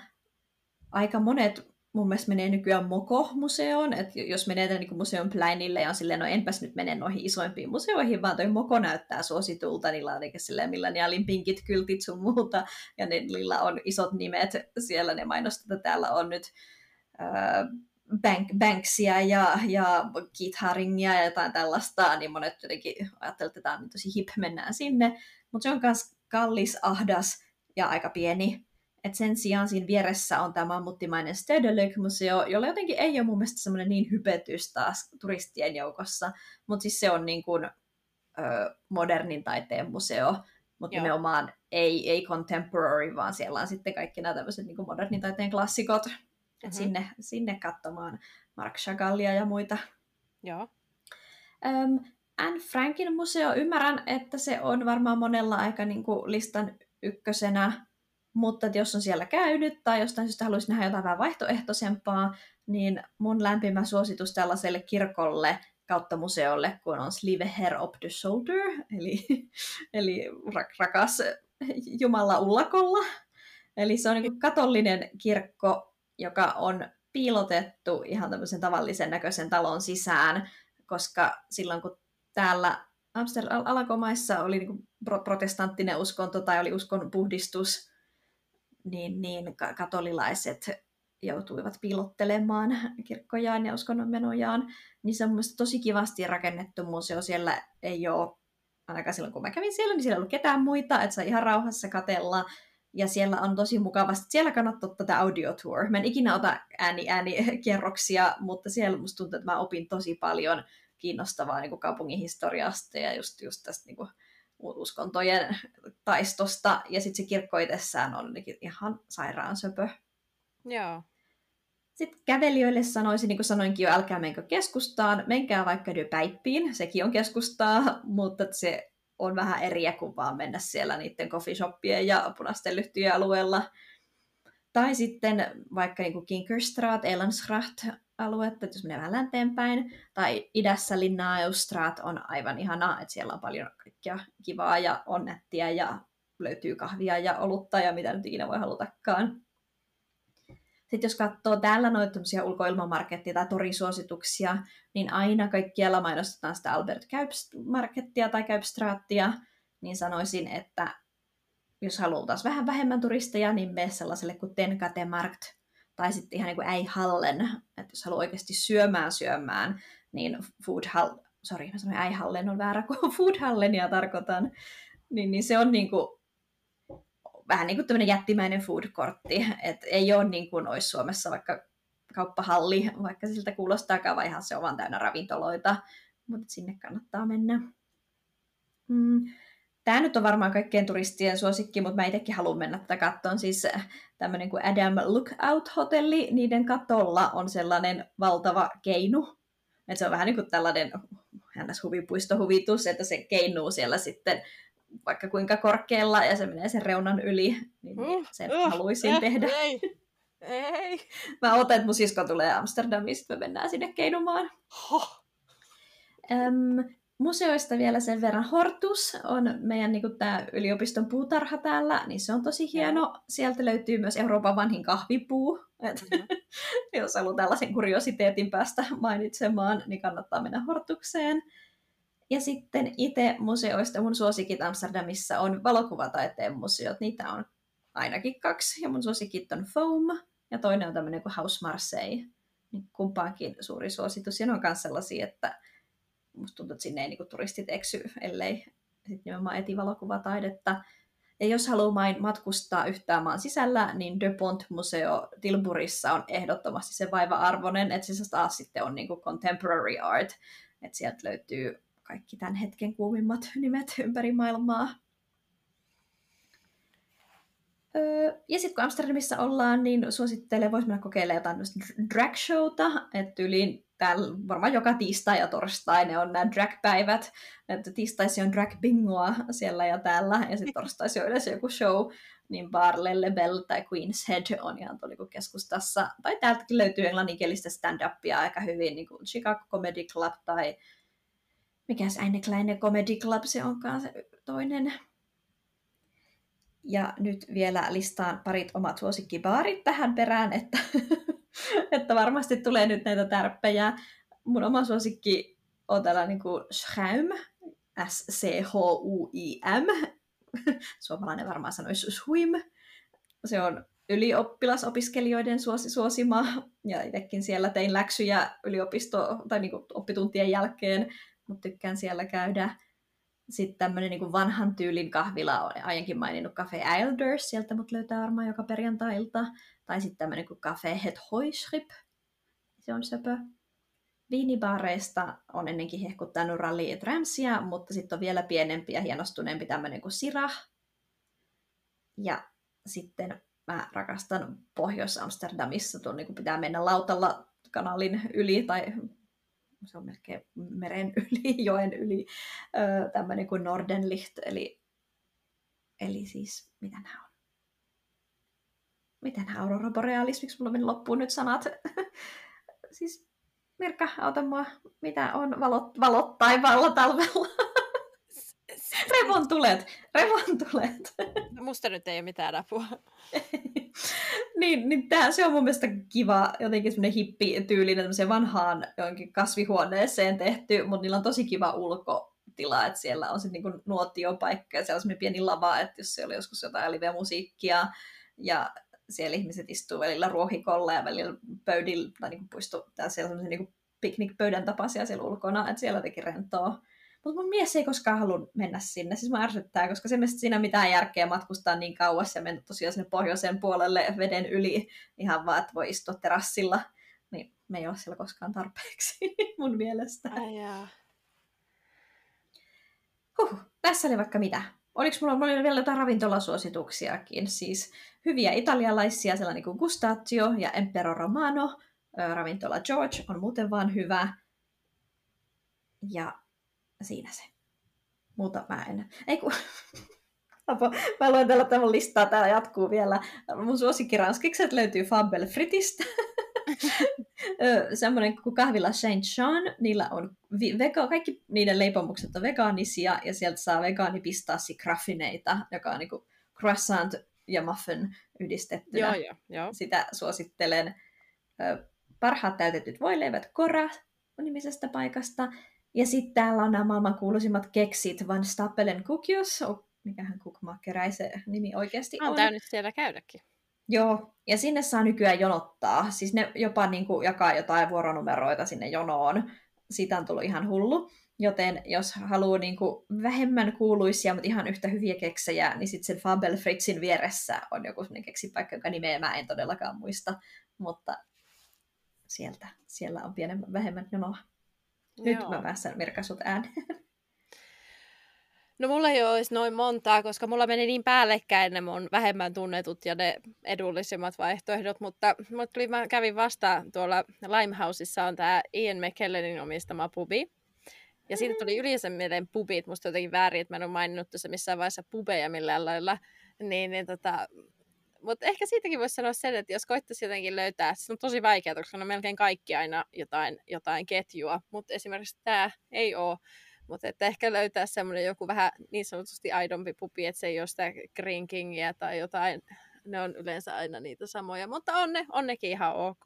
aika monet mun mielestä menee nykyään Moko-museoon, että jos menee tänne niin museon plänille ja on silleen, no enpäs nyt mene noihin isoimpiin museoihin, vaan toi Moko näyttää suositulta, niillä on silleen milleniaalin pinkit kyltit sun muuta, ja niillä on isot nimet siellä, ne mainostetaan, täällä on nyt äh, Bank, Banksia ja, ja Keith Haringia ja jotain tällaista, niin monet jotenkin ajattelevat, että tämä on tosi hip, mennään sinne, mutta se on myös kallis, ahdas ja aika pieni, et sen sijaan siinä vieressä on tämä mammuttimainen Stedelijk-museo, jolla jotenkin ei ole mun mielestä semmoinen niin hypetys taas turistien joukossa, mutta siis se on niin kuin, ö, modernin taiteen museo, mutta nimenomaan ei, ei contemporary, vaan siellä on sitten kaikki nämä tämmöiset niin modernin taiteen klassikot. Mm-hmm. Et sinne, sinne katsomaan Mark Chagallia ja muita. Joo. Öm, Anne Frankin museo, ymmärrän, että se on varmaan monella aika niin kuin listan ykkösenä mutta että jos on siellä käynyt tai jostain syystä haluaisi nähdä jotain vähän vaihtoehtoisempaa, niin mun lämpimä suositus tällaiselle kirkolle kautta museolle, kun on Slive Her op the Shoulder, eli, [laughs] eli rakas Jumala ullakolla. Eli se on niin katolinen kirkko, joka on piilotettu ihan tämmöisen tavallisen näköisen talon sisään, koska silloin kun täällä Amsterdam Alakomaissa oli niin protestanttinen uskonto tai oli uskon puhdistus, niin, niin katolilaiset joutuivat piilottelemaan kirkkojaan ja uskonnonmenojaan, niin se on mielestäni tosi kivasti rakennettu museo. Siellä ei ole, ainakaan silloin kun mä kävin siellä, niin siellä ei ollut ketään muita, että saa ihan rauhassa katella. Ja siellä on tosi mukavasti. Siellä kannattaa tätä audio tour. Mä en ikinä ota ääni, äänikierroksia, [laughs] mutta siellä musta tuntuu, että mä opin tosi paljon kiinnostavaa niin kuin kaupungin historiasta ja just, just tästä niin kuin uskontojen taistosta, ja sitten se kirkko itsessään on ihan sairaan söpö. Joo. Sitten kävelijöille sanoisin, niin kuin sanoinkin jo, älkää menkö keskustaan, menkää vaikka Dypäippiin, sekin on keskustaa, [laughs] mutta se on vähän eriä kuin vaan mennä siellä niiden coffeeshoppien ja punaisten lyhtyjen alueella. Tai sitten vaikka niin Kinkerstraat, Elansracht aluetta, jos menee vähän länteenpäin, tai idässä Linnaeustrat on aivan ihana, että siellä on paljon kaikkea kivaa ja on nättiä ja löytyy kahvia ja olutta ja mitä nyt ikinä voi halutakaan. Sitten jos katsoo täällä noita ulkoilmamarkettia tai torisuosituksia, niin aina kaikkialla mainostetaan sitä Albert Kuip-markettia tai Kuipstraattia, niin sanoisin, että jos haluaa taas vähän vähemmän turisteja, niin mene sellaiselle kuin Tenkate Markt, tai sitten ihan niin kuin äihallen, että jos haluaa oikeasti syömään syömään, niin food hall, sorry, mä sanoin äihallen on väärä, kun [laughs] food ja tarkoitan, niin, niin se on niin kuin, vähän niin kuin tämmöinen jättimäinen food kortti, että ei ole niin kuin olisi Suomessa vaikka kauppahalli, vaikka siltä kuulostaakaan, vaan ihan se on vaan täynnä ravintoloita, mutta sinne kannattaa mennä. Mm. Tämä nyt on varmaan kaikkien turistien suosikki, mutta mä itsekin haluan mennä tätä kattoon. Siis tämmöinen kuin Adam Lookout-hotelli, niiden katolla on sellainen valtava keinu. Että se on vähän niin kuin tällainen huvipuistohuvitus, että se keinuu siellä sitten vaikka kuinka korkealla ja se menee sen reunan yli, niin mm, sen uh, haluaisin uh, tehdä. Ei, ei. Mä otan, että mun sisko tulee Amsterdamiin, sitten me mennään sinne keinumaan. Huh. Um, Museoista vielä sen verran. Hortus on meidän niin tämä yliopiston puutarha täällä, niin se on tosi hieno. Sieltä löytyy myös Euroopan vanhin kahvipuu. Et, mm-hmm. [laughs] jos haluaa tällaisen kuriositeetin päästä mainitsemaan, niin kannattaa mennä Hortukseen. Ja sitten itse museoista mun suosikit Amsterdamissa on valokuvataiteen museot. Niitä on ainakin kaksi. Ja mun suosikit on Foam ja toinen on tämmöinen kuin House Marseille. Niin kumpaankin suuri suositus. Ja ne on myös sellaisia, että musta tuntuu, että sinne ei niin turistit eksy, ellei sit nimenomaan eti valokuvataidetta. Ja jos haluaa matkustaa yhtään maan sisällä, niin De Pont-museo Tilburissa on ehdottomasti se vaiva-arvoinen, että se taas sitten on niin kuin contemporary art, että sieltä löytyy kaikki tämän hetken kuumimmat [laughs] nimet ympäri maailmaa. Öö, ja sitten kun Amsterdamissa ollaan, niin suosittelen, voisi mennä kokeilemaan jotain drag showta, että yliin täällä varmaan joka tiistai ja torstai ne on nämä drag-päivät, että tiistaisi on drag bingoa siellä ja täällä, ja sitten torstaisi on yleensä joku show, niin Bar Lelle Bell tai Queen's Head on ihan tuolla niin keskustassa, tai täältäkin löytyy englanninkielistä stand-upia aika hyvin, niin kuin Chicago Comedy Club tai mikä se Eine Kleine Comedy Club se onkaan se toinen. Ja nyt vielä listaan parit omat suosikkibaarit tähän perään, että [laughs] että varmasti tulee nyt näitä tärppejä. Mun oma suosikki on tällainen niin kuin Schäum, S-C-H-U-I-M. [laughs] Suomalainen varmaan sanoisi Swim. Se on ylioppilasopiskelijoiden suosi, suosima, ja itsekin siellä tein läksyjä yliopisto- tai niin kuin oppituntien jälkeen, mutta tykkään siellä käydä. Sitten tämmöinen niin vanhan tyylin kahvila, olen aiemmin maininnut Cafe Elders, sieltä mut löytää varmaan joka perjantailta. Tai sitten tämmöinen kuin Cafe Het Hoischrip, se on söpö. Viinibaareista on ennenkin hehkuttanut Rally Tramsia, mutta sitten on vielä pienempi ja hienostuneempi tämmöinen kuin Sirah. Ja sitten mä rakastan Pohjois-Amsterdamissa, tuon niin pitää mennä lautalla kanalin yli tai se on melkein meren [laughs] yli, joen yli, tämmöinen kuin Nordenlicht, eli, eli siis, mitä nämä on? Miten Aurora Borealis, miksi mulla meni loppuun nyt sanat? [laughs] siis Mirka, auta mua, mitä on valot, valot taivaalla talvella? Revon tulet, revon tulet. No, musta nyt ei ole mitään apua. [laughs] niin, niin tää, se on mun mielestä kiva, jotenkin semmoinen hippi-tyylinen vanhaan jonkin kasvihuoneeseen tehty, mutta niillä on tosi kiva ulkotila, että siellä on sitten niinku nuotiopaikka ja siellä on semmoinen pieni lava, että jos siellä oli joskus jotain live-musiikkia ja siellä ihmiset istuu välillä ruohikolla ja välillä pöydillä, tai niin puisto, tai siellä on niin piknikpöydän tapaisia siellä ulkona, että siellä teki rentoa. Mutta mun mies ei koskaan halua mennä sinne. Siis mä ärsyttää, koska se mielestä siinä mitään järkeä matkustaa niin kauas ja mennä tosiaan sinne pohjoiseen puolelle veden yli ihan vaan, että voi istua terassilla. Niin me ei ole siellä koskaan tarpeeksi [laughs] mun mielestä. Huh, tässä oli vaikka mitä. Oliko mulla, mulla oli vielä jotain ravintolasuosituksiakin? Siis hyviä italialaisia, sellainen kuin Gustaccio ja Empero Romano. Ravintola George on muuten vaan hyvä. Ja siinä se. Muuta mä en. Ei kun... [laughs] Mä luen tällä tämän listaa, täällä jatkuu vielä. Mun suosikkiranskikset löytyy Fabel Fritistä. [laughs] Semmoinen kuin kahvila Saint Jean, niillä on vega, kaikki niiden leipomukset on vegaanisia ja sieltä saa vegaanipistassi graffineita, joka on niin kuin croissant ja muffin yhdistettynä. Joo, joo, joo. Sitä suosittelen. Parhaat täytetyt voileivät Kora nimisestä paikasta. Ja sitten täällä on nämä maailman kuuluisimmat keksit, Van Stappelen Kukios, mikähän Cookmakerai se nimi oikeasti on. On täynnä siellä käydäkin. Joo, ja sinne saa nykyään jonottaa. Siis ne jopa niin kuin jakaa jotain vuoronumeroita sinne jonoon. Siitä on tullut ihan hullu. Joten jos haluaa niin kuin vähemmän kuuluisia, mutta ihan yhtä hyviä keksejä, niin sitten sen Fabel Fritzin vieressä on joku sellainen keksipaikka, joka nimeä mä en todellakaan muista. Mutta sieltä, siellä on pienemmän, vähemmän jonoa. Nyt Joo. mä pääsen Mirka sut ääneen. No mulla ei olisi noin montaa, koska mulla meni niin päällekkäin ne mun vähemmän tunnetut ja ne edullisimmat vaihtoehdot, mutta mut tuli, mä kävin vastaan tuolla Limehouseissa on tämä Ian McKellenin omistama pubi. Ja siitä tuli yleensä mieleen pubit, musta jotenkin väärin, että mä en ole maininnut tässä missään vaiheessa pubeja millään lailla. Niin, niin tota, mutta ehkä siitäkin voisi sanoa sen, että jos koittaisi jotenkin löytää, se on tosi vaikeaa, koska on melkein kaikki aina jotain, jotain ketjua, mutta esimerkiksi tämä ei ole. Mutta että ehkä löytää semmoinen joku vähän niin sanotusti aidompi pupi, että se ei ole sitä Green Kingia tai jotain. Ne on yleensä aina niitä samoja, mutta on, ne, on nekin ihan ok.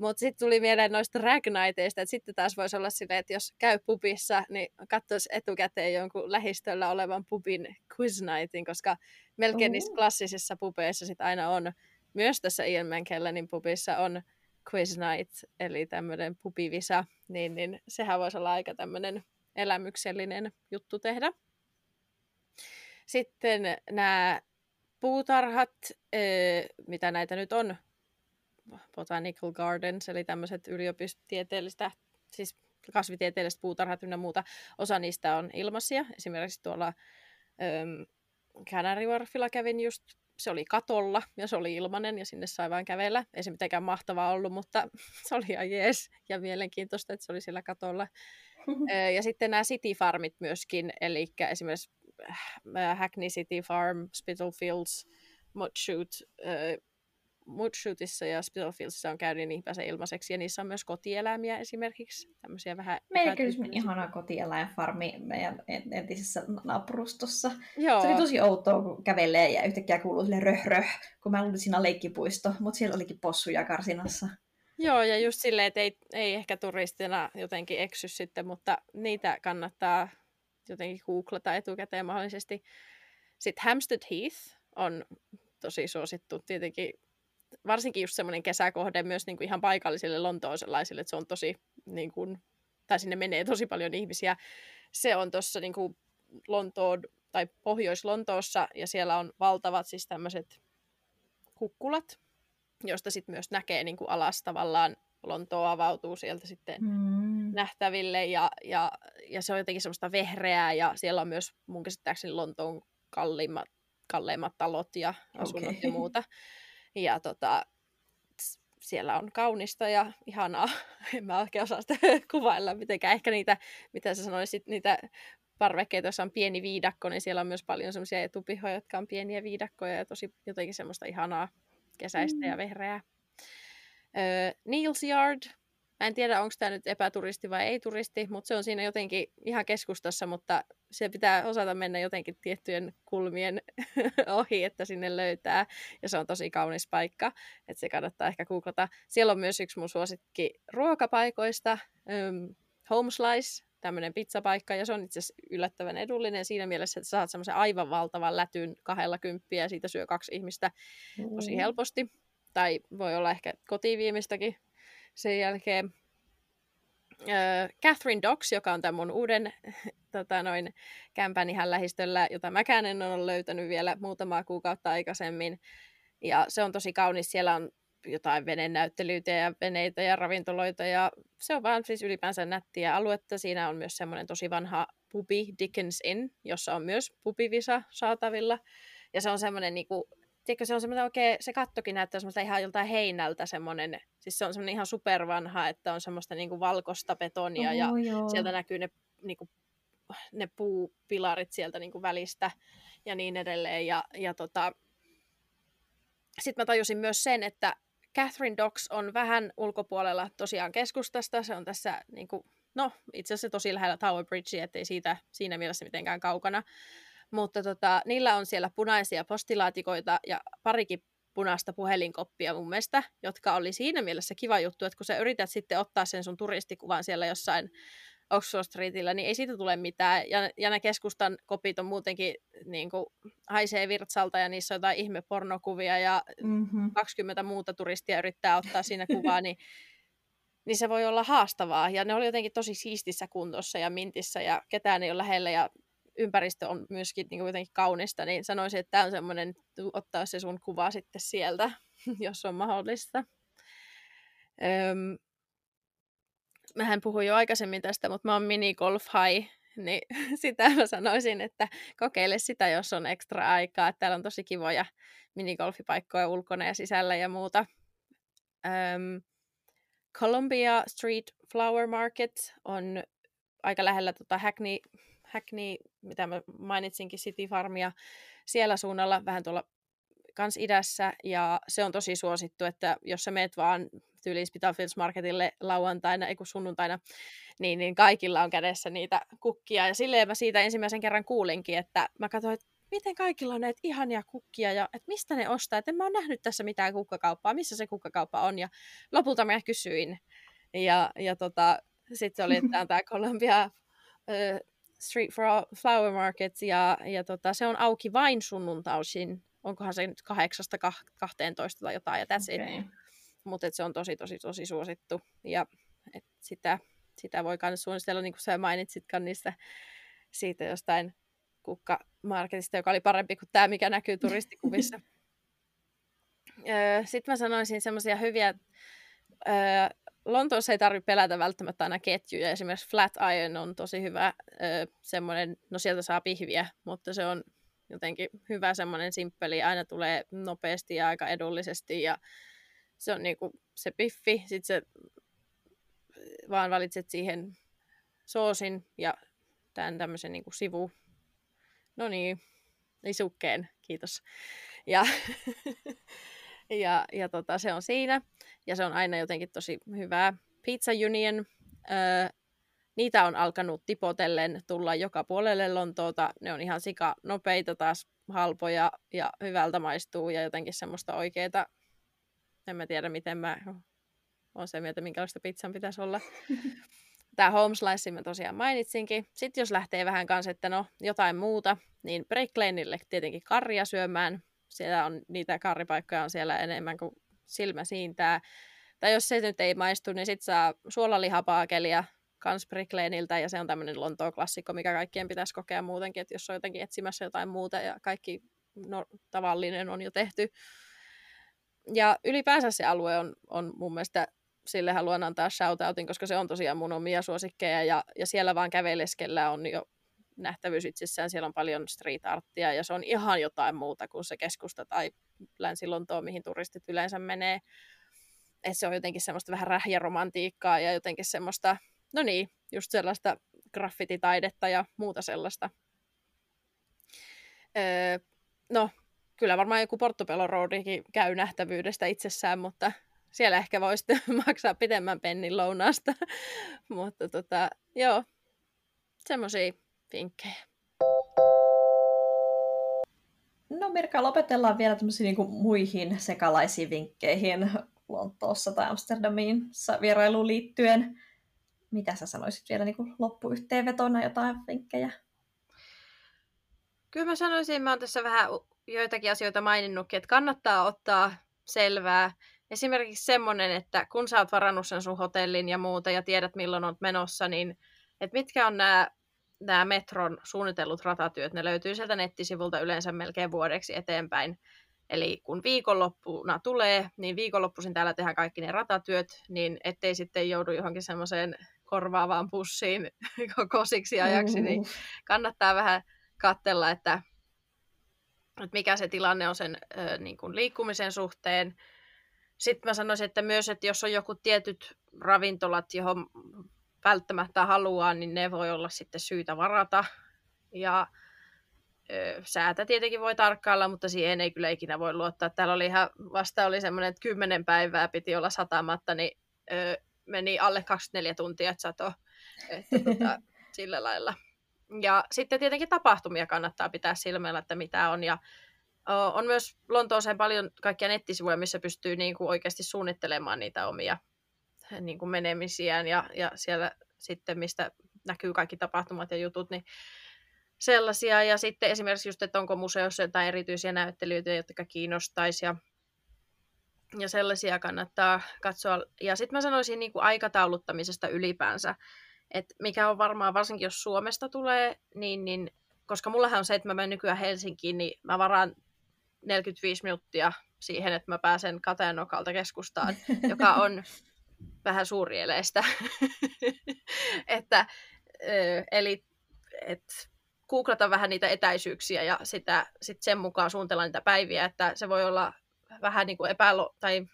Mutta sitten tuli mieleen noista ragniteista, että sitten taas voisi olla silleen, että jos käy pubissa, niin katsoisi etukäteen jonkun lähistöllä olevan pubin quiz nightin, koska melkein niissä klassisissa pubeissa sit aina on, myös tässä Ian McKellenin pubissa on quiz night, eli tämmöinen pubivisa, niin, niin sehän voisi olla aika tämmöinen elämyksellinen juttu tehdä. Sitten nämä puutarhat, mitä näitä nyt on, Botanical Gardens, eli tämmöiset yliopistotieteellistä, siis kasvitieteelliset puutarhat ynnä muuta. Osa niistä on ilmaisia. Esimerkiksi tuolla ähm, Canary Wharfilla kävin just, se oli katolla ja se oli ilmanen ja sinne sai vain kävellä. Ei se mitenkään mahtavaa ollut, mutta [laughs] se oli ihan jees ja mielenkiintoista, että se oli siellä katolla. [laughs] ja sitten nämä City Farmit myöskin, eli esimerkiksi äh, Hackney City Farm, Spitalfields, Motshoot, Moodshootissa ja Spittlefieldissa on käynyt, niin pääsee ilmaiseksi. Ja niissä on myös kotieläimiä esimerkiksi. Tämmöisiä vähän... Meillä kyllä ihana kotieläinfarmi meidän entisessä naapurustossa. Joo. Se oli tosi outoa, kun kävelee ja yhtäkkiä kuuluu sille röh, röh kun mä luulin siinä leikkipuisto, mutta siellä olikin possuja karsinassa. Joo, ja just silleen, että ei, ei ehkä turistina jotenkin eksy sitten, mutta niitä kannattaa jotenkin googlata etukäteen mahdollisesti. Sitten Hampstead Heath on tosi suosittu tietenkin, varsinkin just semmoinen kesäkohde myös niin kuin ihan paikallisille lontooselaisille, että se on tosi, niin kuin, tai sinne menee tosi paljon ihmisiä. Se on tuossa niin kuin Lontoon tai Pohjois-Lontoossa, ja siellä on valtavat siis tämmöiset kukkulat, josta sitten myös näkee niin kuin alas tavallaan Lontoa avautuu sieltä sitten mm. nähtäville ja, ja, ja se on jotenkin semmoista vehreää ja siellä on myös mun käsittääkseni Lontoon kalliimmat, kalleimmat talot ja asunnot okay. ja muuta. Ja tota, siellä on kaunista ja ihanaa. [laughs] En mä oikein osaa sitä [laughs] kuvailla mitenkään. Ehkä niitä, mitä sä sanoisit, niitä parvekkeita, joissa on pieni viidakko, niin siellä on myös paljon semmoisia etupihoja, jotka on pieniä viidakkoja ja tosi jotenkin semmoista ihanaa kesäistä mm. ja vehreää. Öö, Niels Yard. Mä en tiedä, onko tämä nyt epäturisti vai ei turisti, mutta se on siinä jotenkin ihan keskustassa, mutta se pitää osata mennä jotenkin tiettyjen kulmien [laughs] ohi, että sinne löytää. Ja se on tosi kaunis paikka, että se kannattaa ehkä googlata. Siellä on myös yksi mun suosikki ruokapaikoista, um, Home Slice, tämmöinen pizzapaikka, ja se on itse asiassa yllättävän edullinen siinä mielessä, että saat semmoisen aivan valtavan lätyn kahdella kymppiä, ja siitä syö kaksi ihmistä tosi helposti tai voi olla ehkä kotiin viimeistäkin sen jälkeen. Äh, Catherine Docks, joka on tämän mun uuden [laughs] tota noin, kämpän ihan lähistöllä, jota mäkään en ole löytänyt vielä muutamaa kuukautta aikaisemmin. Ja se on tosi kaunis. Siellä on jotain venenäyttelyitä ja veneitä ja ravintoloita ja se on vaan siis ylipäänsä nättiä aluetta. Siinä on myös semmoinen tosi vanha pubi Dickens Inn, jossa on myös pubivisa saatavilla. Ja se on semmoinen niinku tiedätkö, se on semmoinen oikein, se kattokin näyttää semmoista ihan joltain heinältä semmoinen, siis se on semmoinen ihan supervanha, että on semmoista niinku valkoista betonia oh, ja joo. sieltä näkyy ne, niinku, ne puupilarit sieltä niinku välistä ja niin edelleen. Ja, ja tota... Sitten mä tajusin myös sen, että Catherine Docks on vähän ulkopuolella tosiaan keskustasta, se on tässä niinku, no itse asiassa tosi lähellä Tower Bridgea, ettei siitä siinä mielessä mitenkään kaukana. Mutta tota, niillä on siellä punaisia postilaatikoita ja parikin punaista puhelinkoppia mun mielestä, jotka oli siinä mielessä kiva juttu, että kun sä yrität sitten ottaa sen sun turistikuvan siellä jossain Oxford Streetillä, niin ei siitä tule mitään. Ja, ja ne keskustan kopit on muutenkin niin kuin, haisee virtsalta ja niissä on jotain ihme pornokuvia ja mm-hmm. 20 muuta turistia yrittää ottaa siinä kuvaa, niin, [laughs] niin se voi olla haastavaa. Ja ne oli jotenkin tosi siistissä kuntossa ja mintissä ja ketään ei ole lähellä ja ympäristö on myöskin niin jotenkin kaunista, niin sanoisin, että tämä on semmoinen, ottaa se sun kuva sitten sieltä, [laughs] jos on mahdollista. Öm, mähän puhuin jo aikaisemmin tästä, mutta mä oon mini golf high, niin [laughs] sitä mä sanoisin, että kokeile sitä, jos on ekstra aikaa. Täällä on tosi kivoja minigolfipaikkoja ulkona ja sisällä ja muuta. Öm, Columbia Street Flower Market on aika lähellä tota Hackney Hackney, mitä mä mainitsinkin, City Farmia, siellä suunnalla vähän tuolla kans idässä, ja se on tosi suosittu, että jos sä meet vaan tyyliin Spitalfields Marketille lauantaina, ei kun sunnuntaina, niin, niin kaikilla on kädessä niitä kukkia, ja silleen mä siitä ensimmäisen kerran kuulinkin, että mä katsoin, että miten kaikilla on näitä ihania kukkia ja että mistä ne ostaa. Että en mä oon nähnyt tässä mitään kukkakauppaa, missä se kukkakauppa on. Ja lopulta mä kysyin. Ja, ja tota, sitten oli, että tämä Columbia Street Flower Market ja, ja tota, se on auki vain sunnuntaisin. Onkohan se nyt 8-12 tai jotain ja that's okay. it. Mutta se on tosi tosi tosi suosittu ja et sitä, sitä voi myös suunnitella, niin kuin sä mainitsitkaan niistä siitä jostain kukkamarketista, joka oli parempi kuin tämä, mikä näkyy [laughs] turistikuvissa. Sitten mä sanoisin semmoisia hyviä Lontoossa ei tarvitse pelätä välttämättä aina ketjuja. Esimerkiksi Flatiron on tosi hyvä semmoinen, no sieltä saa pihviä, mutta se on jotenkin hyvä semmoinen simppeli. Aina tulee nopeasti ja aika edullisesti ja se on niinku se piffi. Sitten se vaan valitset siihen soosin ja tämän tämmöisen niinku sivu, no niin, lisukkeen, kiitos. Ja [laughs] ja, ja tota, se on siinä. Ja se on aina jotenkin tosi hyvää. Pizza Union, öö, niitä on alkanut tipotellen tulla joka puolelle Lontoota. Ne on ihan sika nopeita taas, halpoja ja hyvältä maistuu ja jotenkin semmoista oikeeta, en mä tiedä miten mä oon se mieltä, minkälaista pizzan pitäisi olla. [laughs] Tämä home slice mä tosiaan mainitsinkin. Sitten jos lähtee vähän kanssa, että no jotain muuta, niin Break Laneille tietenkin karja syömään. Siellä on niitä karripaikkoja on siellä enemmän kuin silmä siintää. Tai jos se nyt ei maistu, niin sitten saa suolalihapaakelia kans Break Laneilta, ja se on tämmöinen Lontoon klassikko, mikä kaikkien pitäisi kokea muutenkin, että jos on jotenkin etsimässä jotain muuta ja kaikki no, tavallinen on jo tehty. Ja ylipäänsä se alue on, on mun mielestä sille haluan antaa shoutoutin, koska se on tosiaan mun omia suosikkeja ja, ja siellä vaan käveleskellä on jo nähtävyys itsessään. Siellä on paljon street arttia ja se on ihan jotain muuta kuin se keskusta tai Länsi-Lontoa, mihin turistit yleensä menee. Et se on jotenkin semmoista vähän rähjäromantiikkaa ja jotenkin semmoista, no niin, just sellaista graffititaidetta ja muuta sellaista. Öö, no, kyllä varmaan joku Portobello Roadikin käy nähtävyydestä itsessään, mutta siellä ehkä voisi [laughs] maksaa pitemmän pennin lounasta. [laughs] Mutta tota, joo, semmoisia vinkkejä. No Mirka, lopetellaan vielä tämmöisiin niin muihin sekalaisiin vinkkeihin Lontoossa tai Amsterdamiin vierailuun liittyen. Mitä sä sanoisit vielä niin loppuyhteenvetona jotain vinkkejä? Kyllä mä sanoisin, mä oon tässä vähän joitakin asioita maininnutkin, että kannattaa ottaa selvää esimerkiksi semmoinen, että kun sä oot varannut sen sun hotellin ja muuta ja tiedät milloin oot menossa, niin että mitkä on nämä nämä metron suunnitellut ratatyöt, ne löytyy sieltä nettisivulta yleensä melkein vuodeksi eteenpäin. Eli kun viikonloppuna tulee, niin viikonloppuisin täällä tehdään kaikki ne ratatyöt, niin ettei sitten joudu johonkin semmoiseen korvaavaan pussiin [laughs] kosiksi ajaksi, niin kannattaa vähän katsella, että, että mikä se tilanne on sen niin kuin liikkumisen suhteen, sitten mä sanoisin, että myös, että jos on joku tietyt ravintolat, johon välttämättä haluaa, niin ne voi olla sitten syytä varata. Ja ö, säätä tietenkin voi tarkkailla, mutta siihen ei kyllä ikinä voi luottaa. Täällä oli ihan, vasta oli semmoinen, että kymmenen päivää piti olla satamatta, niin ö, meni alle 24 tuntia, että sato. Että tota, [laughs] sillä lailla. Ja sitten tietenkin tapahtumia kannattaa pitää silmällä, että mitä on. Ja on myös Lontooseen paljon kaikkia nettisivuja, missä pystyy niin kuin oikeasti suunnittelemaan niitä omia niin kuin menemisiään ja, ja siellä sitten, mistä näkyy kaikki tapahtumat ja jutut, niin sellaisia. Ja sitten esimerkiksi just, että onko museossa jotain erityisiä näyttelyitä, jotka kiinnostaisi ja, ja sellaisia kannattaa katsoa. Ja sitten mä sanoisin niin kuin aikatauluttamisesta ylipäänsä, että mikä on varmaan, varsinkin jos Suomesta tulee, niin, niin koska mullahan on se, että mä menen nykyään Helsinkiin, niin mä varaan 45 minuuttia siihen, että mä pääsen Kateenokalta keskustaan, joka on [laughs] vähän suurieleistä. [laughs] että, eli et, googlata vähän niitä etäisyyksiä ja sitä, sit sen mukaan suunnitella niitä päiviä, että se voi olla vähän niin kuin epälo- tai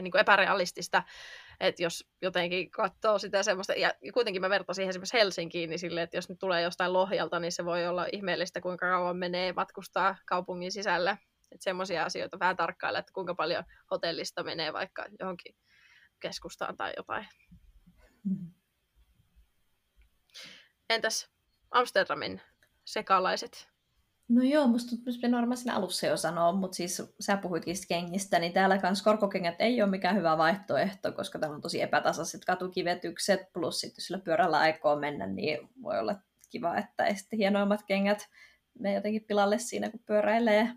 niin kuin epärealistista, että jos jotenkin katsoo sitä semmoista, ja kuitenkin mä vertaisin esimerkiksi Helsinkiin, niin sille, että jos nyt tulee jostain Lohjalta, niin se voi olla ihmeellistä, kuinka kauan menee matkustaa kaupungin sisällä. Että semmoisia asioita vähän tarkkailla, että kuinka paljon hotellista menee vaikka johonkin keskustaan tai jotain. Mm. Entäs Amsterdamin sekalaiset? No joo, musta tuntuu, varmaan siinä alussa jo sanoa, mutta siis sä puhuitkin kengistä, niin täällä kans korkokengät ei ole mikään hyvä vaihtoehto, koska täällä on tosi epätasaiset katukivetykset, plus sitten jos sillä pyörällä aikoo mennä, niin voi olla kiva, että ei sitten hienoimmat kengät me jotenkin pilalle siinä, kun pyöräilee.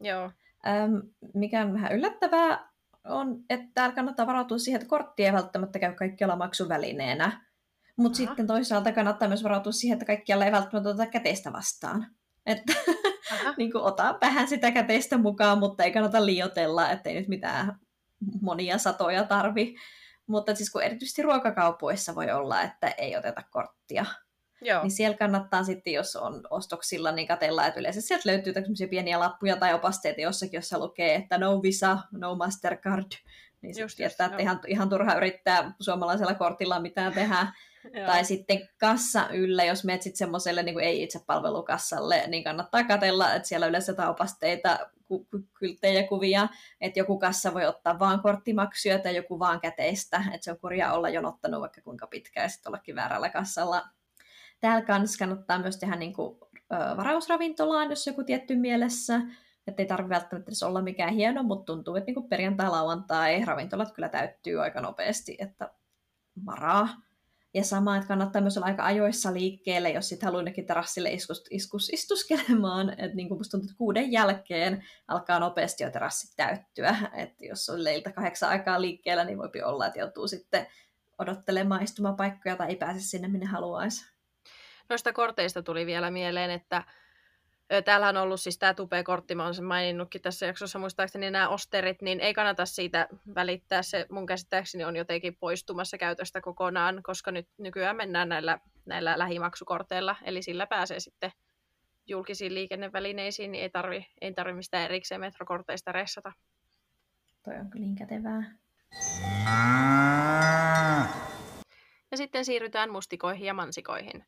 Joo. Ähm, mikä on vähän yllättävää, on, että täällä kannattaa varautua siihen, että kortti ei välttämättä käy kaikkialla maksuvälineenä. Mutta sitten toisaalta kannattaa myös varautua siihen, että kaikkialla ei välttämättä oteta käteistä vastaan. Että [laughs] niin kuin, ota vähän sitä käteistä mukaan, mutta ei kannata liotella, ettei nyt mitään monia satoja tarvi. Mutta siis kun erityisesti ruokakaupoissa voi olla, että ei oteta korttia. Joo. Niin siellä kannattaa sitten, jos on ostoksilla, niin katella, että yleensä sieltä löytyy tämmöisiä pieniä lappuja tai opasteita jossakin, jossa lukee, että no Visa, no Mastercard. Niin sitten tietää, että ihan, ihan turha yrittää suomalaisella kortilla mitään tehdä. [laughs] Tai sitten kassa yllä, jos menet sitten semmoiselle niin ei-itsepalvelukassalle, niin kannattaa katella, että siellä yleensä jotain opasteita, kylttejä kuvia, että joku kassa voi ottaa vaan korttimaksuja tai joku vaan käteistä, että se on kurja olla jonottanut vaikka kuinka pitkään ja sitten ollakin väärällä kassalla. Täällä kanssa kannattaa myös tehdä niin kuin, ö, varausravintolaan, jos joku tietty mielessä, että ei tarvitse välttämättä edes olla mikään hieno, mutta tuntuu, että niin perjantai-lauantai ravintolat kyllä täyttyy aika nopeasti, että varaa. Ja sama, että kannattaa myös olla aika ajoissa liikkeelle, jos sitten haluaa nekin terassille iskus, iskus, istuskelemaan. Että niin kuin musta tuntuu, että kuuden jälkeen alkaa nopeasti jo terassit täyttyä. Että jos on leiltä kahdeksan aikaa liikkeellä, niin voi olla, että joutuu sitten odottelemaan istumapaikkoja tai ei pääse sinne, minne haluaisi. Noista korteista tuli vielä mieleen, että Täällä on ollut siis tämä tupe-kortti, mä olen sen maininnutkin tässä jaksossa muistaakseni nämä osterit, niin ei kannata siitä välittää. Se mun käsittääkseni on jotenkin poistumassa käytöstä kokonaan, koska nyt nykyään mennään näillä, näillä lähimaksukorteilla, eli sillä pääsee sitten julkisiin liikennevälineisiin, niin ei tarvi, ei tarvi mistään erikseen metrokorteista ressata. Toi on kyllä niin kätevää. Ja sitten siirrytään mustikoihin ja mansikoihin.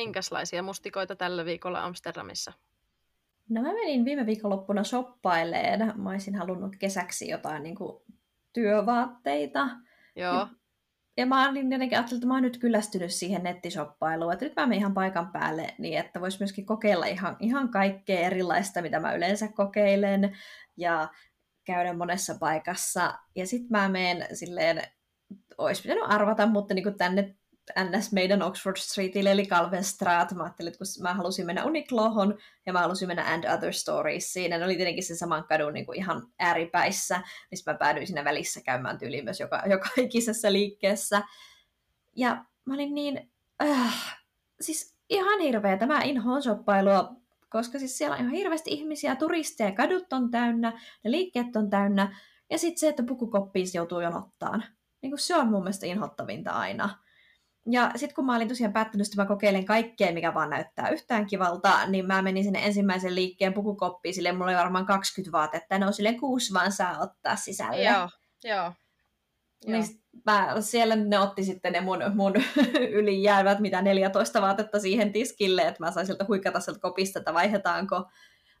Minkälaisia mustikoita tällä viikolla Amsterdamissa? No mä menin viime viikonloppuna shoppaileen. Mä olisin halunnut kesäksi jotain niin kuin, työvaatteita. Joo. Ja, ja mä olin jotenkin ajatellut, että mä oon nyt kyllästynyt siihen nettishoppailuun. Että nyt mä menen ihan paikan päälle niin, että vois myöskin kokeilla ihan, ihan kaikkea erilaista, mitä mä yleensä kokeilen. Ja käydä monessa paikassa. Ja sitten mä menen silleen, olisi pitänyt arvata, mutta niin kuin tänne ns. meidän Oxford Streetille, eli Calvenstraat. Mä ajattelin, että kun mä halusin mennä Uniqlohon ja mä halusin mennä And Other Storiesiin, ja ne oli tietenkin sen saman kadun niin kuin ihan ääripäissä, niin mä päädyin siinä välissä käymään tyyliin myös joka, joka ikisessä liikkeessä. Ja mä olin niin, äh, siis ihan hirveä tämä inhoon shoppailua, koska siis siellä on ihan hirveästi ihmisiä, turisteja, kadut on täynnä, ne liikkeet on täynnä, ja sitten se, että pukukoppiin joutuu jonottaan. Niin kuin se on mun mielestä inhottavinta aina. Ja sitten kun mä olin tosiaan päättänyt, että mä kokeilen kaikkea, mikä vaan näyttää yhtään kivalta, niin mä menin sinne ensimmäisen liikkeen pukukoppiin, sille mulla oli varmaan 20 vaatetta, on silleen kuusi vaan saa ottaa sisälle. Joo, joo. Niin mä, siellä ne otti sitten ne mun, mun [laughs] ylijäävät, mitä 14 vaatetta siihen tiskille, että mä sain sieltä huikata sieltä kopista, että vaihdetaanko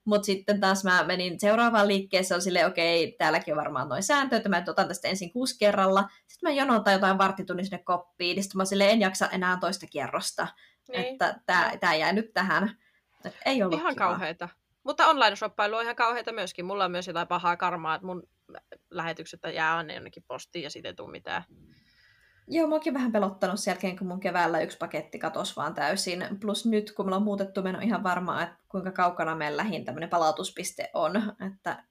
mutta sitten taas mä menin seuraavaan liikkeeseen, on silleen, okei, okay, täälläkin on varmaan noin sääntö, että mä otan tästä ensin kuusi kerralla. Sitten mä jonotan jotain varttitunnin sinne koppiin, niin sitten mä silleen, en jaksa enää toista kierrosta. Niin. Että tää, tää jäi nyt tähän. Et ei ollut Ihan kauheita. Mutta online-shoppailu on ihan kauheita myöskin. Mulla on myös jotain pahaa karmaa, että mun lähetykset jää aina jonnekin postiin ja siitä ei tule mitään. Joo, mä oonkin vähän pelottanut sen jälkeen, kun mun keväällä yksi paketti katosi vaan täysin. Plus nyt, kun me on muutettu, en ole ihan varma, että kuinka kaukana meidän lähin tämmöinen palautuspiste on. Että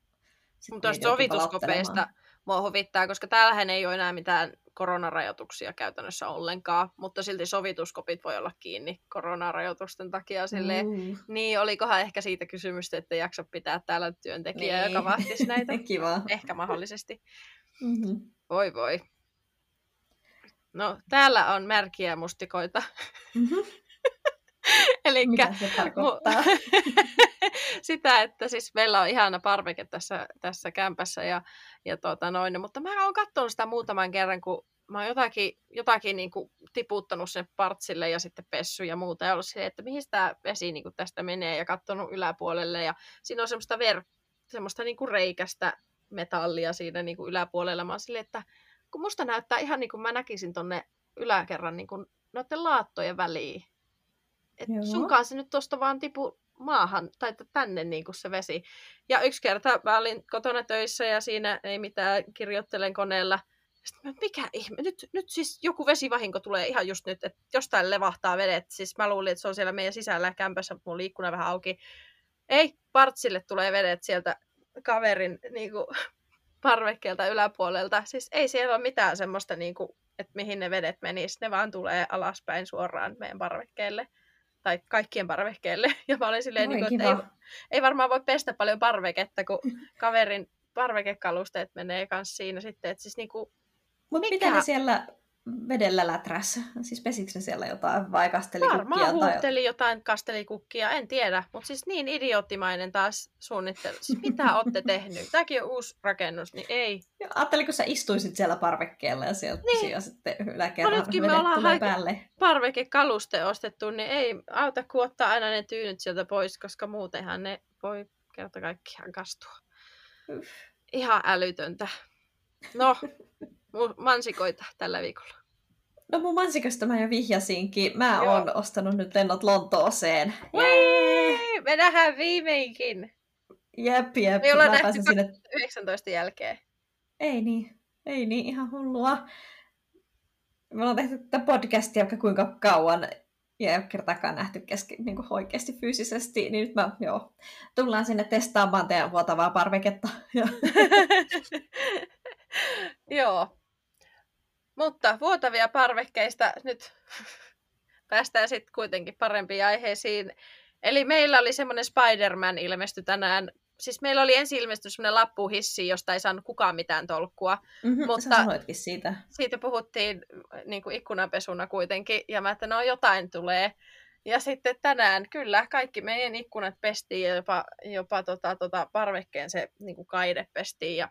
Mutta tuosta sovituskopeista mua huvittaa, koska täällähän ei ole enää mitään koronarajoituksia käytännössä ollenkaan, mutta silti sovituskopit voi olla kiinni koronarajoitusten takia. Silleen, mm. Niin, olikohan ehkä siitä kysymystä, että jaksa pitää täällä työntekijää, niin. joka vahtisi näitä? [laughs] Kiva. Ehkä mahdollisesti. Mm-hmm. Voi voi. No, täällä on märkiä mustikoita. Mm-hmm. [laughs] Eli Mitä se tarkoittaa? [laughs] sitä, että siis meillä on ihana parveke tässä, tässä kämpässä, ja, ja tota noin, mutta mä oon katsonut sitä muutaman kerran, kun mä oon jotakin, jotakin niin kuin tiputtanut sen partsille ja sitten pessy ja muuta, ja ollut se, että mihin tämä vesi niin kuin tästä menee, ja katsonut yläpuolelle, ja siinä on semmoista, ver, semmoista niin kuin reikästä metallia siinä niin kuin yläpuolella. Mä oon silleen, että kun musta näyttää ihan niin kuin mä näkisin tonne yläkerran niin kuin noiden laattojen väliin. Et sunkaan se nyt tuosta vaan tipu maahan tai tänne niin kuin se vesi. Ja yksi kerta mä olin kotona töissä ja siinä ei mitään, kirjoittelen koneella. Sitten mä, mikä ihme, nyt, nyt siis joku vesivahinko tulee ihan just nyt, että jostain levahtaa vedet. Siis mä luulin, että se on siellä meidän sisällä kämpässä, mun liikkuna vähän auki. Ei, partsille tulee vedet sieltä kaverin niin kuin, parvekkeelta yläpuolelta. Siis ei siellä ole mitään semmoista, niin kuin, että mihin ne vedet menis. Ne vaan tulee alaspäin suoraan meidän parvekkeelle. Tai kaikkien parvekkeelle. [laughs] Ja mä olin silleen, niin kuin, että ei, ei varmaan voi pestä paljon parveketta, kun [laughs] kaverin parvekekalusteet menee kanssa siinä sitten. Että siis niin kuin, Mutta mitä ne siellä vedellä läträssä? Siis pesikö ne siellä jotain vai kastelikukkia? Varmaan huutteli tai... jotain kastelikukkia, en tiedä. Mutta siis niin idioottimainen taas suunnittelu. Siis mitä [laughs] olette tehnyt? Tämäkin on uusi rakennus, niin ei. Ja ajattelin, kun sä istuisit siellä parvekkeella ja sieltä niin. sitten yläkerran no vedet me tulee päälle. parvekekaluste ostettu, niin ei auta kun ottaa aina ne tyynyt sieltä pois, koska muutenhan ne voi kerta kaikkiaan kastua. Ihan älytöntä. No, [laughs] mansikoita tällä viikolla. No mun mansikosta mä jo vihjasinkin. Mä Joo. oon ostanut nyt lennot Lontooseen. Jee! Me nähdään viimeinkin. Jep, jep. Me ollaan nähty sinne... 19 jälkeen. Ei niin. Ei niin, ihan hullua. Me ollaan tehty tätä podcastia vaikka kuinka kauan ja ei ole kertaakaan nähty keski, niin kuin oikeasti fyysisesti, niin nyt mä, joo, tullaan sinne testaamaan teidän vuotavaa parveketta. [laughs] joo. Mutta vuotavia parvekkeista nyt [laughs] päästään sitten kuitenkin parempiin aiheisiin. Eli meillä oli semmoinen Spider-Man ilmesty tänään siis meillä oli ensi ilmestys semmoinen lappuhissi, josta ei saanut kukaan mitään tolkkua. Mm-hmm, mutta siitä. Siitä puhuttiin niin kuin ikkunapesuna kuitenkin, ja mä että no jotain tulee. Ja sitten tänään kyllä kaikki meidän ikkunat pestiin ja jopa, jopa tota, tota, parvekkeen se niin kuin kaide pestiin. Ja,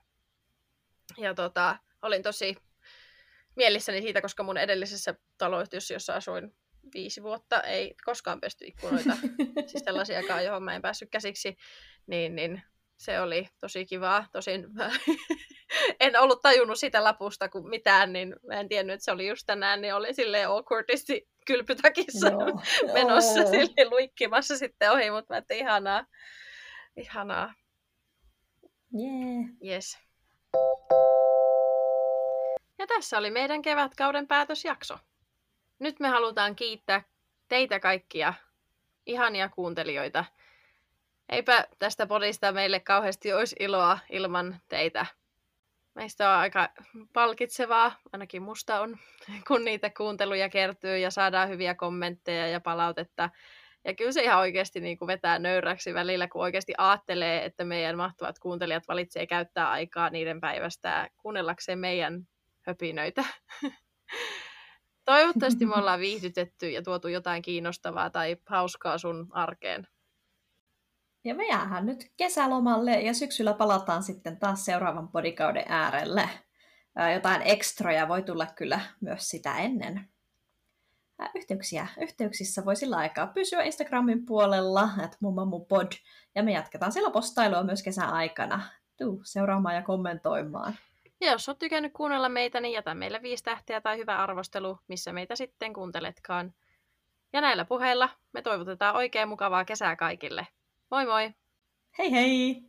ja tota, olin tosi mielissäni siitä, koska mun edellisessä taloyhtiössä, jossa asuin viisi vuotta, ei koskaan pesty ikkunoita, [laughs] siis sellaisiakaan, johon mä en päässyt käsiksi niin, niin se oli tosi kivaa. Tosin [laughs] en ollut tajunnut sitä lapusta kuin mitään, niin mä en tiennyt, että se oli just tänään, niin oli silleen awkwardisti kylpytakissa no, [laughs] menossa oh. sille luikkimassa sitten ohi, mutta mä että ihanaa. Ihanaa. Yeah. Yes. Ja tässä oli meidän kevätkauden päätösjakso. Nyt me halutaan kiittää teitä kaikkia ihania kuuntelijoita – eipä tästä podista meille kauheasti olisi iloa ilman teitä. Meistä on aika palkitsevaa, ainakin musta on, kun niitä kuunteluja kertyy ja saadaan hyviä kommentteja ja palautetta. Ja kyllä se ihan oikeasti niin kuin vetää nöyräksi välillä, kun oikeasti ajattelee, että meidän mahtavat kuuntelijat valitsee käyttää aikaa niiden päivästä kuunnellakseen meidän höpinöitä. Toivottavasti me [laughs] ollaan viihdytetty ja tuotu jotain kiinnostavaa tai hauskaa sun arkeen. Ja me jäähän nyt kesälomalle ja syksyllä palataan sitten taas seuraavan podikauden äärelle. Jotain ekstroja voi tulla kyllä myös sitä ennen. Yhteyksiä. Yhteyksissä voi sillä aikaa pysyä Instagramin puolella, että pod, ja me jatketaan siellä postailua myös kesän aikana. Tuu seuraamaan ja kommentoimaan. Ja jos olet tykännyt kuunnella meitä, niin jätä meille viisi tähteä tai hyvä arvostelu, missä meitä sitten kuunteletkaan. Ja näillä puheilla me toivotetaan oikein mukavaa kesää kaikille. Moi moi! Hei hei!